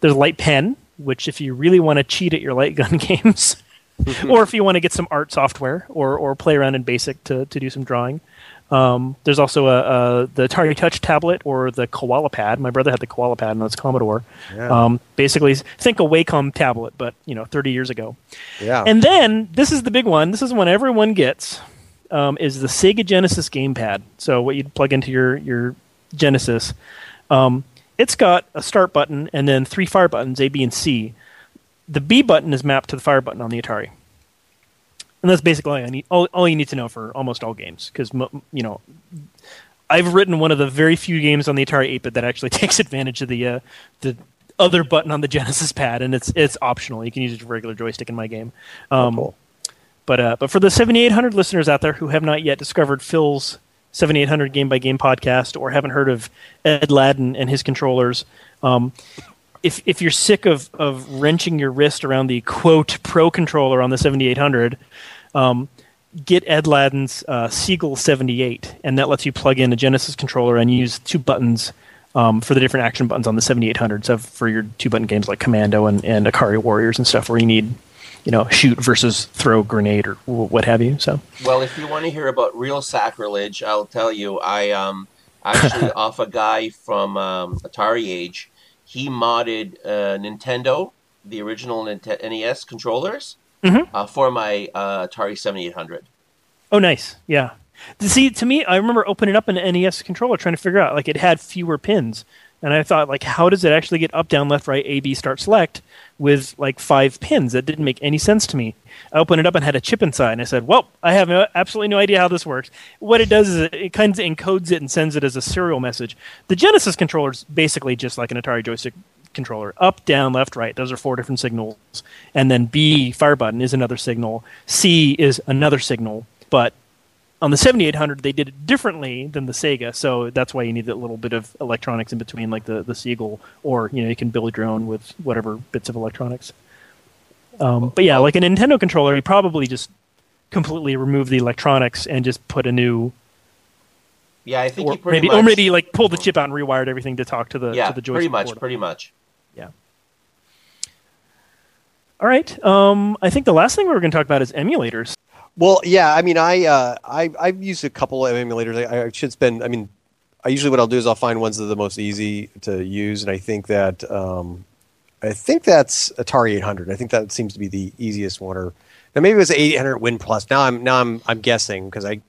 there's light pen, which if you really want to cheat at your light gun <laughs> games, <laughs> or if you want to get some art software or, or play around in BASIC to, to do some drawing. Um, there's also a, a the Atari Touch tablet or the Koala Pad. My brother had the Koala Pad, and that's Commodore. Yeah. Um, basically, think a Wacom tablet, but you know, 30 years ago. Yeah. And then this is the big one. This is one everyone gets. Um, is the Sega Genesis gamepad. So what you'd plug into your your Genesis. Um, it's got a start button and then three fire buttons, A, B, and C. The B button is mapped to the fire button on the Atari. And that's basically all, I need, all, all you need to know for almost all games. Because, you know, I've written one of the very few games on the Atari 8-bit that actually <laughs> takes advantage of the uh, the other button on the Genesis pad, and it's it's optional. You can use a regular joystick in my game. Um, But uh, but for the 7800 listeners out there who have not yet discovered Phil's 7800 game by game podcast or haven't heard of Ed Ladden and his controllers, um, if if you're sick of of wrenching your wrist around the quote pro controller on the 7800, um, get Ed Ladden's uh, Seagull 78, and that lets you plug in a Genesis controller and use two buttons um, for the different action buttons on the 7800. So for your two button games like Commando and, and Ikari Warriors and stuff, where you need you know shoot versus throw grenade or what have you. So Well, if you want to hear about real sacrilege, I'll tell you. I um actually <laughs> off a guy from um, Atari Age. He modded uh, Nintendo, the original NES controllers, Mhm. uh, for my uh, Atari 7800. Oh, nice. Yeah. To See, to me, I remember opening up an NES controller trying to figure out like it had fewer pins, and I thought like, how does it actually get up, down, left, right, A, B, start, select with like five pins? That didn't make any sense to me. I opened it up and had a chip inside, and I said, "Well, I have no, absolutely no idea how this works." What it does is it, it kind of encodes it and sends it as a serial message. The Genesis controller is basically just like an Atari joystick controller up, down, left, right. Those are four different signals. And then B, fire button, is another signal. C is another signal. But on the 7800, they did it differently than the Sega. So that's why you need that little bit of electronics in between, like the, the Seagull, or you know you can build your own with whatever bits of electronics. Um, but yeah, like a Nintendo controller, you probably just completely remove the electronics and just put a new Yeah, I think or maybe much. or maybe like pull the chip out and rewired everything to talk to the yeah, to the joystick. pretty much, pretty much. Yeah. All right. Um, I think the last thing we were going to talk about is emulators. Well, yeah. I mean, I uh, I I've used a couple of emulators. I, I should spend. I mean, I usually what I'll do is I'll find ones that are the most easy to use, and I think that um, I think that's Atari 800. I think that seems to be the easiest one. Or now maybe it was 800 Win Plus. Now I'm now I'm I'm guessing because I,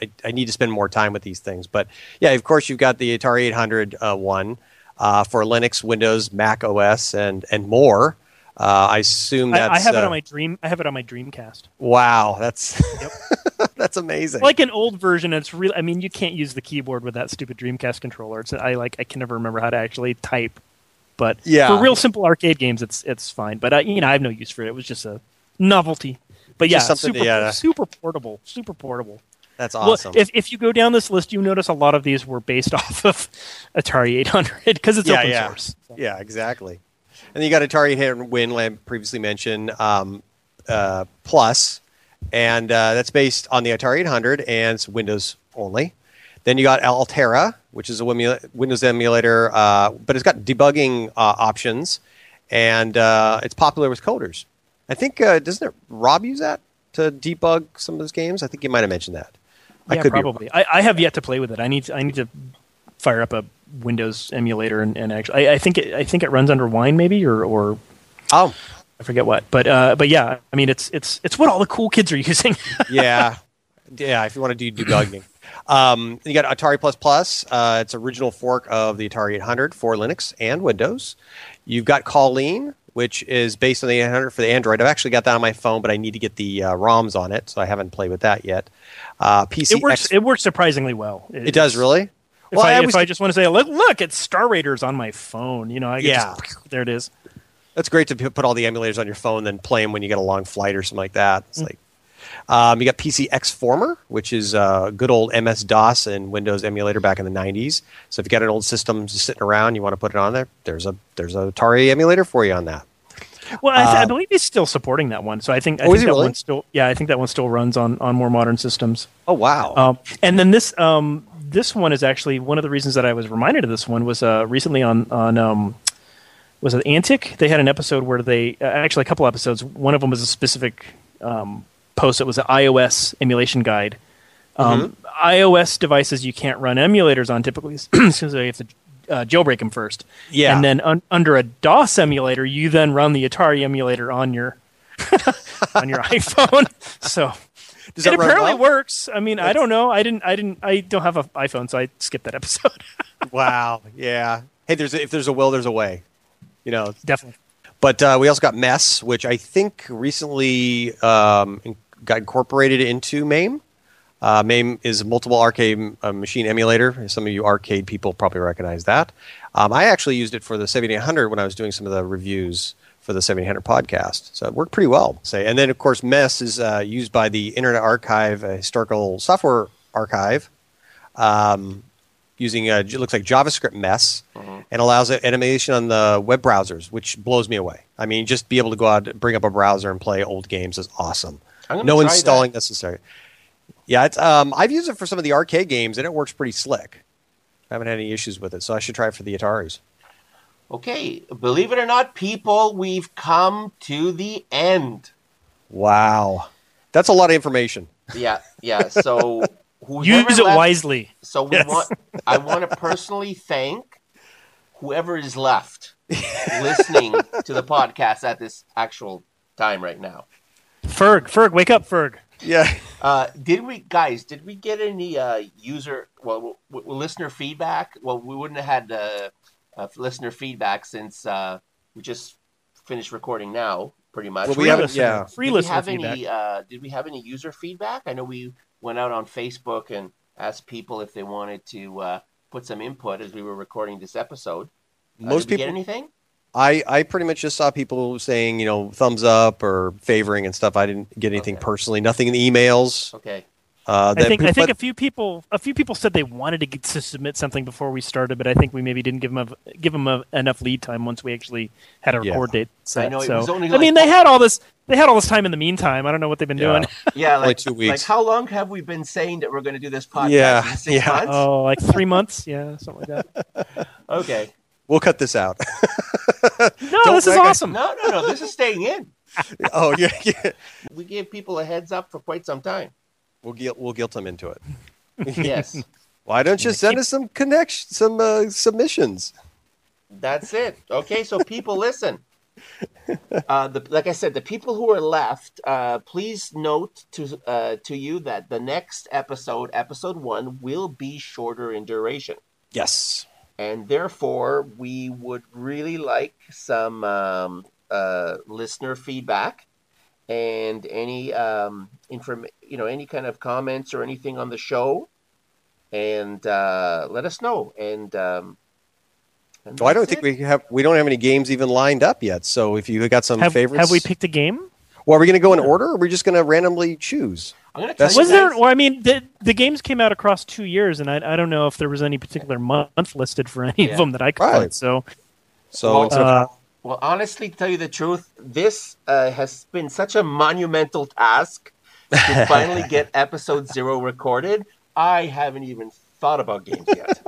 I I need to spend more time with these things. But yeah, of course you've got the Atari 800 uh, one uh, for Linux, Windows, Mac OS, and and more. Uh, I assume I, that's I have it uh, on my dream. I have it on my Dreamcast. Wow, that's <laughs> that's amazing. Like an old version. It's real. I mean, you can't use the keyboard with that stupid Dreamcast controller. It's I like. I can never remember how to actually type. But Yeah. for real simple arcade games, it's it's fine. But I, you know, I have no use for it. It was just a novelty. But yeah, something to- super, yeah. super portable. Super portable. That's Well, awesome. if if you go down this list, you notice a lot of these were based <laughs> off of Atari 800 because it's yeah, open yeah. source. Yeah, exactly. And then you got Atari 800 Win, like I previously mentioned, um, uh, Plus, and uh, that's based on the Atari 800 and it's Windows only. Then you got Altirra, which is a Windows emulator, uh, but it's got debugging uh, options, and uh, it's popular with coders. I think uh, doesn't it Rob use that to debug some of those games? I think you might have mentioned that. I yeah, could probably. I, I have yet to play with it. I need to, I need to fire up a Windows emulator and, and actually, I, I think it, I think it runs under Wine maybe or or oh, I forget what. But uh, but yeah, I mean it's it's it's what all the cool kids are <laughs> using. yeah, yeah. If you want to do debugging, um, you got Atari Plus Plus. Uh, it's original fork of the Atari 800 for Linux and Windows. You've got Colleen, which is based on the 800 for the Android. I've actually got that on my phone, but I need to get the uh, ROMs on it, so I haven't played with that yet. Uh, PC it works it works surprisingly well. It does really. If, Well, I, I if I just want to say, look, look, it's Star Raiders on my phone. You know, I Yeah. just, <laughs> there it is. That's great to put all the emulators on your phone, then play them when you get a long flight or something like that. It's like um, you got PC Xformer, which is uh, good old MS DOS and Windows emulator back in the '90s. So if you got an old system just sitting around, you want to put it on there. There's a there's a Atari emulator for you on that. Well, I, th- I Uh, believe he's still supporting that one. So I think I Oh, think that really? one still yeah, I think that one still runs on on more modern systems. Oh wow! Um, and then this um, this one is actually one of the reasons that I was reminded of this one was uh, recently on on um, was it Antic? They had an episode where they uh, actually a couple episodes. One of them was a specific um, post. that was an iOS emulation guide. Um, iOS devices you can't run emulators on typically <clears throat> because you have to uh, jailbreak them first. Yeah. and then un- under a DOS emulator, you then run the Atari emulator on your <laughs> on your <laughs> iPhone. So Does it apparently well? works. I mean, I don't know. I didn't. I didn't. I don't have an iPhone, so I skipped that episode. <laughs> wow. Yeah. Hey, there's a, if there's a will, there's a way. You know, Definitely. But uh, we also got Mess, which I think recently um, got incorporated into MAME. Uh, MAME is a multiple arcade uh, machine emulator. Some of you arcade people probably recognize that. Um, I actually used it for the 7800 when I was doing some of the reviews for the 7800 podcast. So it worked pretty well. Say, and then of course Mess is uh, used by the Internet Archive, a historical software archive, um, using a, it looks like JavaScript Mess, and allows animation on the web browsers, which blows me away. I mean, just be able to go out, bring up a browser, and play old games is awesome. No installing necessary. Yeah, it's, um, I've used it for some of the arcade games, and it works pretty slick. I haven't had any issues with it, so I should try it for the Ataris. Okay, believe it or not, people, we've come to the end. Wow, that's a lot of information. Yeah, yeah. So <laughs> Use it left- wisely. So we Yes. want. I want to personally thank whoever is left <laughs> listening to the podcast at this actual time right now. Ferg, Ferg, wake up, Ferg. Yeah. Uh, did we, guys? Did we get any uh, user, well, w- w- listener feedback? Well, we wouldn't have had uh, uh, listener feedback since uh, we just finished recording now, pretty much. Well, we haven't- yeah. Free did we listener have feedback. any? Uh, did we have any user feedback? I know we went out on Facebook and asked people if they wanted to uh, put some input as we were recording this episode. Uh, Most did we get anything? I, I pretty much just saw people saying, you know, thumbs up or favoring and stuff. I didn't get anything personally. Nothing in the emails. Okay. Uh, I that- think I think but- a few people a few people said they wanted to get to submit something before we started, but I think we maybe didn't give them a, give them a, enough lead time once we actually had a Yeah. record date set. I know, it so was only I mean, they had all this they had all this time in the meantime. I don't know what they've been Yeah. doing. <laughs> Yeah, Only like two weeks. Like how long have we been saying that we're going to do this podcast? Yeah, six yeah. months? Oh, like three months, yeah, something like that. <laughs> Okay. we'll cut this out. No, <laughs> Don't this is make us- awesome. No, no, no. This is staying in. oh yeah, yeah. We gave people a heads up for quite some time. We'll guilt we'll guilt them into it. <laughs> Yes, <laughs> Why don't you send us some connection, some uh, submissions? that's it. Okay, so people <laughs> listen. Uh, the, like I said, the people who are left, uh, please note to uh, to you that the next episode, episode one, will be shorter in duration. Yes. and therefore we would really like some um, uh, listener feedback and any um, inform you know any kind of comments or anything on the show and uh, let us know and, um, and So I don't that's think we have we don't have any games even lined up yet. So if you got some Have, favorites, have we picked a game? Well, are we going to go in order, or are we just going to randomly choose? I'm gonna That's- tell Was you there? Well, I mean, the the games came out across two years, and I I don't know if there was any particular month listed for any Yeah. of them that I could Right. find. So, So Well, uh, well honestly to tell you the truth this uh, has been such a monumental task to <laughs> finally get episode zero recorded i haven't even thought about games yet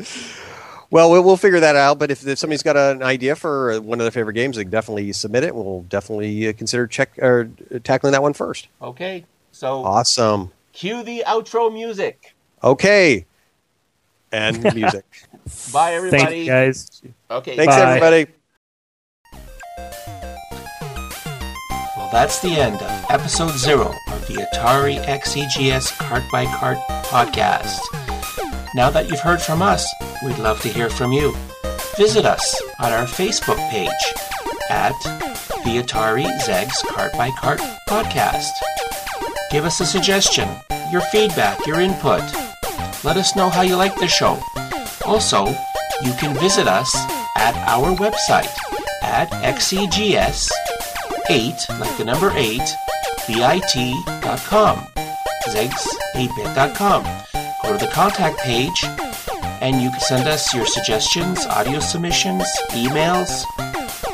<laughs> well, we'll we'll figure that out. But if, if somebody's got an idea for uh, one of their favorite games, they can definitely submit it. We'll definitely uh, consider check or uh, tackling that one first. okay so Awesome. Cue the outro music. Okay. And <laughs> music. Bye, everybody. thank you guys. Okay. Thanks, Bye. everybody. That's the end of episode zero of the Atari XEGS Cart by Cart podcast. Now that you've heard from us, we'd love to hear from you. Visit us on our Facebook page at the Atari Zegs Cart by Cart podcast. Give us a suggestion, your feedback, your input. Let us know how you like the show. Also, you can visit us at our website at xegs 8, like the number 8, bit.com. Zegs8bit.com. Go to the contact page and you can send us your suggestions, audio submissions, emails.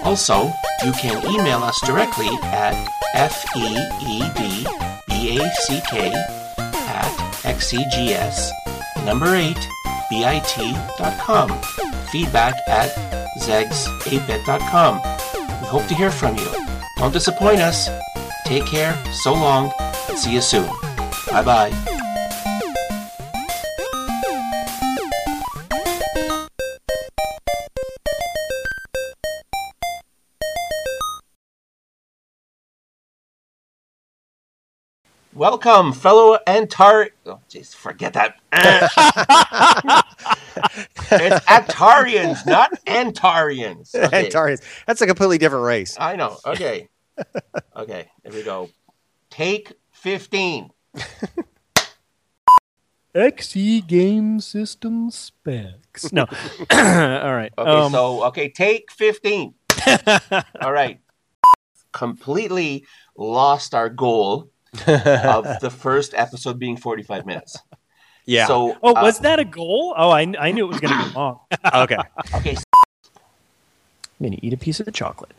Also, you can email us directly at feedback at xegs number 8 bit.com. Feedback at zegs8bit.com. We hope to hear from you. Don't disappoint us. Take care, so long, and see you soon. Bye bye. Welcome, fellow Antar. Oh, jeez, forget that. <laughs> it's Atarians, not Antarians. Okay. Antarians. That's a completely different race. I know. Okay. Okay, there we go. Take 15. XE game system specs. No. <laughs> <clears throat> All right. Okay, um, so, okay, take 15. <laughs> All right. Completely lost our goal of the first episode being 45 minutes. Yeah. So, oh, uh, was that a goal? Oh, I, I knew it was going to be long. <laughs> okay. okay. I'm going to eat a piece of the chocolate.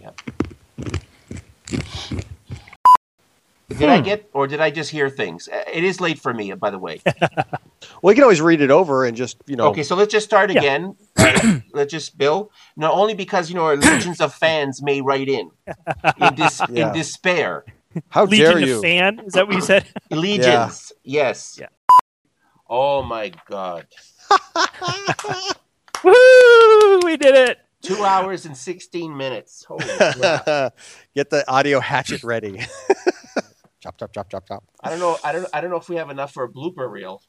Yep. Did I get, or did I just hear things? Uh, It is late for me, by the way. <laughs> Well, you can always read it over and just, you know. Okay, so let's just start Yeah. again. <clears throat> let's just, Bill. Not only because you know our legions of fans may write in <laughs> in, dis- Yeah. in despair. How Legion dare you? of fan? Is that what you said? <laughs> Legions, yes. Yeah. Oh my god. Woo! We did it. Two <laughs> hours and 16 minutes. <laughs> Get the audio hatchet ready. <laughs> chop, chop, chop, chop, chop. I don't know. I don't. I don't know if we have enough for a blooper reel.